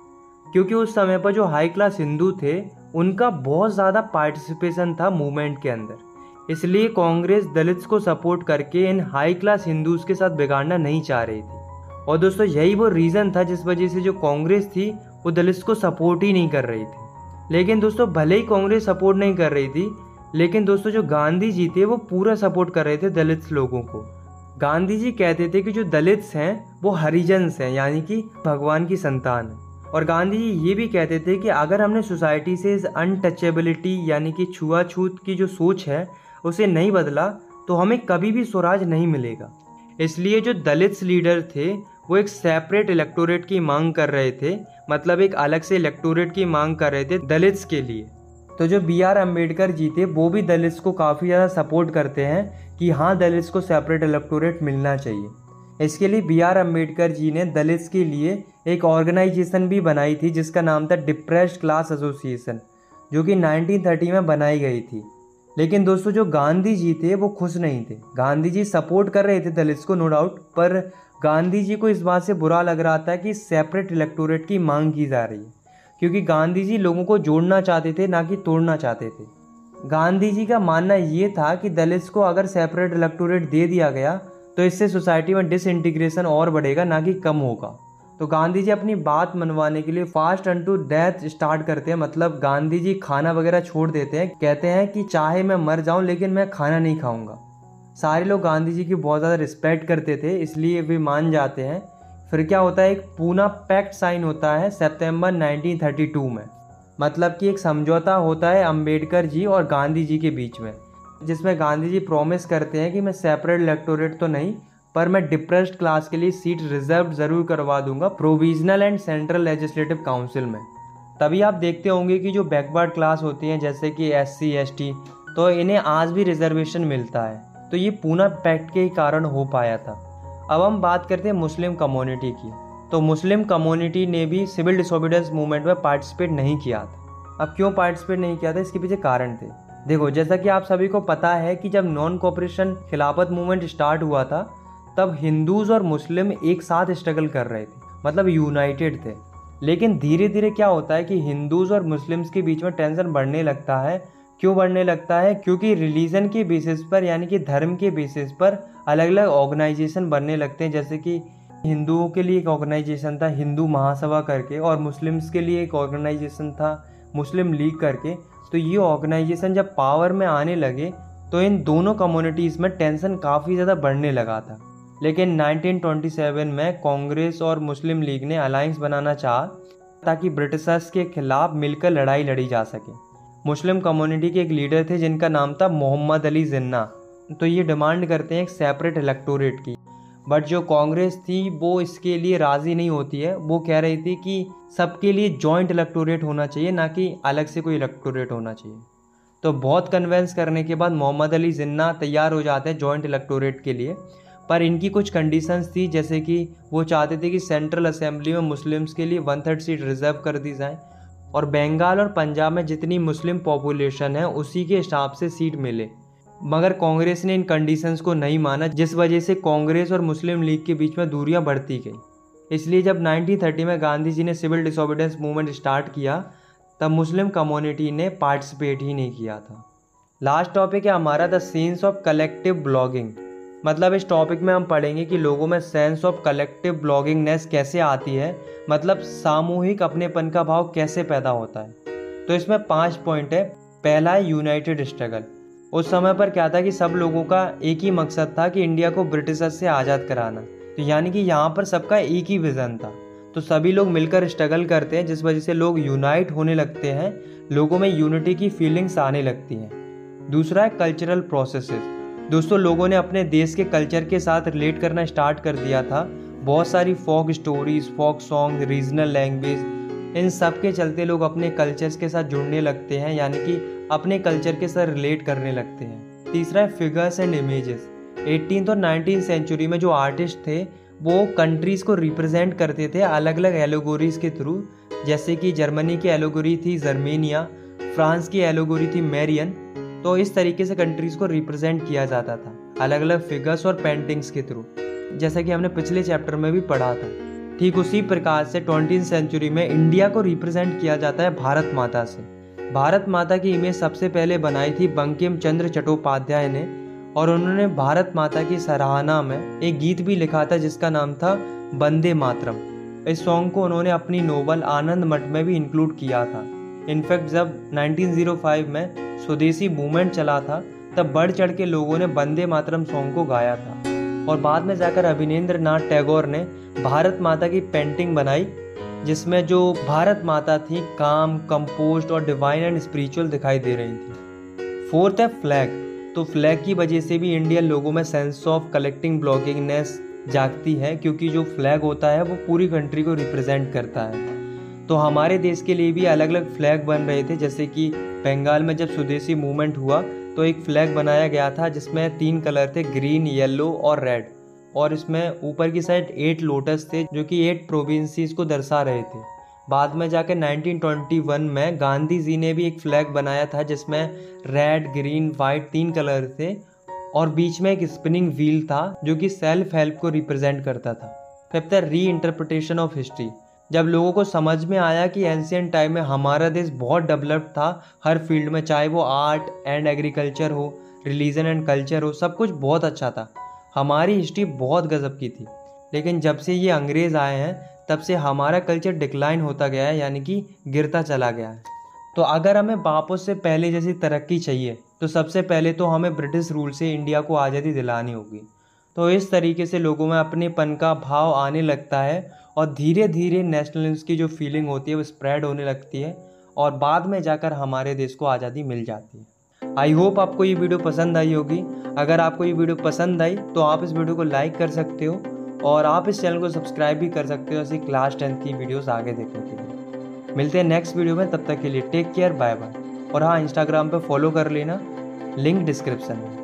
क्योंकि उस समय पर जो हाई क्लास हिंदू थे, उनका बहुत ज़्यादा पार्टिसिपेशन था मूवमेंट के अंदर। इसलिए कांग्रेस दलित्स को सपोर्ट करके इन हाई क्लास हिंदूज के साथ बिगाड़ना नहीं चाह रही थी। और दोस्तों, यही वो रीज़न था जिस वजह से जो कांग्रेस थी, वो दलित्स को सपोर्ट ही नहीं कर रही थी। लेकिन दोस्तों, भले ही कांग्रेस सपोर्ट नहीं कर रही थी, लेकिन दोस्तों, जो गांधी जी थे, वो पूरा सपोर्ट कर रहे थे दलित लोगों को। गांधी जी कहते थे कि जो दलित्स हैं, वो हरिजन्स हैं, यानी कि भगवान की संतान। है और गांधी जी ये भी कहते थे कि अगर हमने सोसाइटी से इस अनटचेबिलिटी यानी कि छुआछूत की जो सोच है, उसे नहीं बदला तो हमें कभी भी स्वराज नहीं मिलेगा। इसलिए जो दलित्स लीडर थे, वो एक सेपरेट इलेक्टोरेट की मांग कर रहे थे मतलब एक अलग से इलेक्टोरेट की मांग कर रहे थे दलित्स के लिए। तो जो बी आर अंबेडकर जी थे, वो भी दलित्स को काफ़ी ज़्यादा सपोर्ट करते हैं कि हाँ दलित्स को सेपरेट इलेक्टोरेट मिलना चाहिए। इसके लिए बी आर अंबेडकर जी ने दलित्स के लिए एक ऑर्गेनाइजेशन भी बनाई थी, जिसका नाम था डिप्रेस्ड क्लास एसोसिएशन जो कि 1930 में बनाई गई थी। लेकिन दोस्तों, जो गांधी जी थे, वो खुश नहीं थे। गांधी जी सपोर्ट कर रहे थे दलित्स को नो डाउट पर गांधी जी को इस बात से बुरा लग रहा था कि सेपरेट इलेक्टोरेट की मांग की जा रही है। क्योंकि गांधी जी लोगों को जोड़ना चाहते थे, ना कि तोड़ना चाहते थे। गांधी जी का मानना ये था कि दलित्स को अगर सेपरेट इलेक्टोरेट दे दिया गया तो इससे सोसाइटी में डिसइंटीग्रेशन और बढ़ेगा, ना कि कम होगा। तो गांधी जी अपनी बात मनवाने के लिए fast unto death start करते हैं। मतलब गांधी जी खाना वगैरह छोड़ देते हैं, कहते हैं कि चाहे मैं मर जाऊँ, लेकिन मैं खाना नहीं खाऊँगा। सारे लोग गांधी जी की बहुत ज़्यादा रिस्पेक्ट करते थे, इसलिए वे मान जाते हैं फिर क्या होता है, एक पूना पैक्ट साइन होता है सितंबर 1932 में। मतलब कि एक समझौता होता है अंबेडकर जी और गांधी जी के बीच में, जिसमें गांधी जी प्रॉमिस करते हैं कि मैं सेपरेट इलेक्टोरेट तो नहीं, पर मैं डिप्रेस्ड क्लास के लिए सीट रिज़र्व ज़रूर करवा दूँगा provisional and central legislative council में। तभी आप देखते होंगे कि जो बैकवर्ड क्लास होती हैं, जैसे कि एस सी तो इन्हें आज भी रिजर्वेशन मिलता है। तो ये पूना पैक्ट के ही कारण हो पाया था। अब हम बात करते हैं मुस्लिम कम्युनिटी की। तो मुस्लिम कम्युनिटी ने भी सिविल डिसोबिडेंस मूवमेंट में पार्टिसिपेट नहीं किया था। अब क्यों पार्टिसिपेट नहीं किया था? इसके पीछे कारण थे। देखो, जैसा कि आप सभी को पता है कि जब non cooperation Khilafat movement start हुआ था, तब हिंदूज और मुस्लिम एक साथ स्ट्रगल कर रहे थे। मतलब यूनाइटेड थे। लेकिन धीरे धीरे क्या होता है कि हिंदूज और मुस्लिम्स के बीच में टेंशन बढ़ने लगता है क्यों बढ़ने लगता है? क्योंकि रिलीजन के बेसिस पर, यानी कि धर्म के बेसिस पर अलग अलग ऑर्गेनाइजेशन बनने लगते हैं। जैसे कि हिंदुओं के लिए एक ऑर्गेनाइजेशन था, हिंदू महासभा करके, और मुस्लिम्स के लिए एक ऑर्गेनाइजेशन था, मुस्लिम लीग करके। तो ये ऑर्गेनाइजेशन जब पावर में आने लगे तो इन दोनों कम्युनिटीज़ में टेंशन काफ़ी ज़्यादा बढ़ने लगा था। लेकिन 1927 में कांग्रेस और मुस्लिम लीग ने अलायंस बनाना चाहा, ताकि ब्रिटिशर्स के खिलाफ मिलकर लड़ाई लड़ी जा सके। मुस्लिम कम्युनिटी के एक लीडर थे, जिनका नाम था मोहम्मद अली जिन्ना। तो ये डिमांड करते हैं एक सेपरेट इलेक्टोरेट की। बट जो कांग्रेस थी, वो इसके लिए राज़ी नहीं होती है। वो कह रही थी कि सबके लिए जॉइंट इलेक्टोरेट होना चाहिए, ना कि अलग से कोई इलेक्टोरेट होना चाहिए। तो बहुत कन्वेंस करने के बाद मोहम्मद अली जिन्ना तैयार हो जाते हैं जॉइंट इलेक्टोरेट के लिए। पर इनकी कुछ कंडीशंस थी, जैसे कि वो चाहते थे कि सेंट्रल असेंबली में मुस्लिम्स के लिए वन थर्ड सीट रिज़र्व कर दी जाए। और बंगाल और पंजाब में जितनी मुस्लिम पॉपुलेशन है, उसी के हिसाब से सीट मिले। मगर कांग्रेस ने इन कंडीशंस को नहीं माना, जिस वजह से कांग्रेस और मुस्लिम लीग के बीच में दूरियाँ बढ़ती गई। इसलिए जब 1930 में गांधी जी ने सिविल डिसोबिडेंस मूवमेंट स्टार्ट किया, तब मुस्लिम कम्युनिटी ने पार्टिसिपेट ही नहीं किया था। लास्ट टॉपिक है हमारा the sense of collective belonging मतलब इस टॉपिक में हम पढ़ेंगे कि लोगों में सेंस ऑफ़ कलेक्टिव ब्लॉगिंगनेस कैसे आती है मतलब सामूहिक अपनेपन का भाव कैसे पैदा होता है। तो इसमें पाँच पॉइंट है, पहला है यूनाइटेड स्ट्रगल उस समय पर क्या था कि सब लोगों का एक ही मकसद था कि इंडिया को ब्रिटिशर से आज़ाद कराना। तो यानी कि यहाँ पर सबका एक ही विज़न था। तो सभी लोग मिलकर स्ट्रगल करते हैं, जिस वजह से लोग यूनाइट होने लगते हैं, लोगों में यूनिटी की फीलिंग्स आने लगती हैं। दूसरा है कल्चरल प्रोसेसेस दोस्तों, लोगों ने अपने देश के कल्चर के साथ रिलेट करना स्टार्ट कर दिया था। बहुत सारी folk stories, folk song, regional language, इन सब के चलते लोग अपने कल्चर्स के साथ जुड़ने लगते हैं, यानी कि अपने कल्चर के साथ रिलेट करने लगते हैं। तीसरा है फिगर्स एंड इमेजेस। एटीन और नाइनटीन सेंचुरी में जो आर्टिस्ट थे, वो कंट्रीज़ को रिप्रेजेंट करते थे अलग अलग एलोगोरीज के थ्रू। जैसे कि जर्मनी की एलोगोरी थी जर्मेनिया, फ्रांस की एलोगोरी थी मैरियन तो इस तरीके से कंट्रीज़ को रिप्रेजेंट किया जाता था अलग अलग फिगर्स और पेंटिंग्स के थ्रू जैसा कि हमने पिछले चैप्टर में भी पढ़ा था। ठीक उसी प्रकार से ट्वेंटी सेंचुरी में इंडिया को रिप्रेजेंट किया जाता है भारत माता से। भारत माता की इमेज सबसे पहले बनाई थी बंकिम चंद्र चट्टोपाध्याय ने, और उन्होंने भारत माता की सराहना में एक गीत भी लिखा था जिसका नाम था बंदे मातरम। इस सॉन्ग को उन्होंने अपनी नोबल आनंद मठ में भी इंक्लूड किया था। इनफैक्ट जब 1905 में स्वदेशी मूवमेंट चला था, तब बढ़ चढ़ के लोगों ने बंदे मातरम सॉन्ग को गाया था। और बाद में जाकर अभिनेन्द्र नाथ टैगोर ने भारत माता की पेंटिंग बनाई, जिसमें जो भारत माता थी, काम कंपोस्ट और डिवाइन एंड स्पिरिचुअल दिखाई दे रही थी। फोर्थ है फ्लैग तो फ्लैग की वजह से भी इंडियन लोगों में सेंस ऑफ़ कलेक्टिंग ब्लॉगिंगनेस जागती है, क्योंकि जो फ्लैग होता है, वो पूरी कंट्री को रिप्रेजेंट करता है। तो हमारे देश के लिए भी अलग अलग फ्लैग बन रहे थे, जैसे कि बंगाल में जब स्वदेशी मूवमेंट हुआ तो एक फ्लैग बनाया गया था, जिसमें तीन कलर थे ग्रीन येलो और रेड और इसमें ऊपर की साइड एट लोटस थे, जो कि एट प्रोविंसीज को दर्शा रहे थे. बाद में जाकर 1921 में गांधी जी ने भी एक फ्लैग बनाया था, जिसमें रेड ग्रीन वाइट तीन कलर थे, और बीच में एक स्पिनिंग व्हील था, जो कि सेल्फ हेल्प को रिप्रेजेंट करता था. फिफ्थ री इंटरप्रिटेशन ऑफ़ हिस्ट्री जब लोगों को समझ में आया कि एंशियंट टाइम में हमारा देश बहुत डेवलप्ड था, हर फ़ील्ड में चाहे वो आर्ट एंड एग्रीकल्चर हो रिलीजन एंड कल्चर हो, सब कुछ बहुत अच्छा था। हमारी हिस्ट्री बहुत गज़ब की थी। लेकिन जब से ये अंग्रेज़ आए हैं, तब से हमारा कल्चर डिक्लाइन होता गया है, यानी कि गिरता चला गया है। तो अगर हमें वापस से पहले जैसी तरक्की चाहिए तो सबसे पहले तो हमें ब्रिटिश रूल से इंडिया को आज़ादी दिलानी होगी। तो इस तरीके से लोगों में अपनेपन का भाव आने लगता है और धीरे धीरे नेशनलिज्म की जो फीलिंग होती है, वो स्प्रेड होने लगती है और बाद में जाकर हमारे देश को आज़ादी मिल जाती है। आई होप आपको ये वीडियो पसंद आई होगी। अगर आपको ये वीडियो पसंद आई तो आप इस वीडियो को लाइक कर सकते हो और आप इस चैनल को सब्सक्राइब भी कर सकते हो ऐसी क्लास टेंथ की वीडियोस आगे देखने के लिए। मिलते हैं नेक्स्ट वीडियो में, तब तक के लिए टेक केयर बाय बाय और हाँ इंस्टाग्राम पे फॉलो कर लेना लिंक डिस्क्रिप्शन में।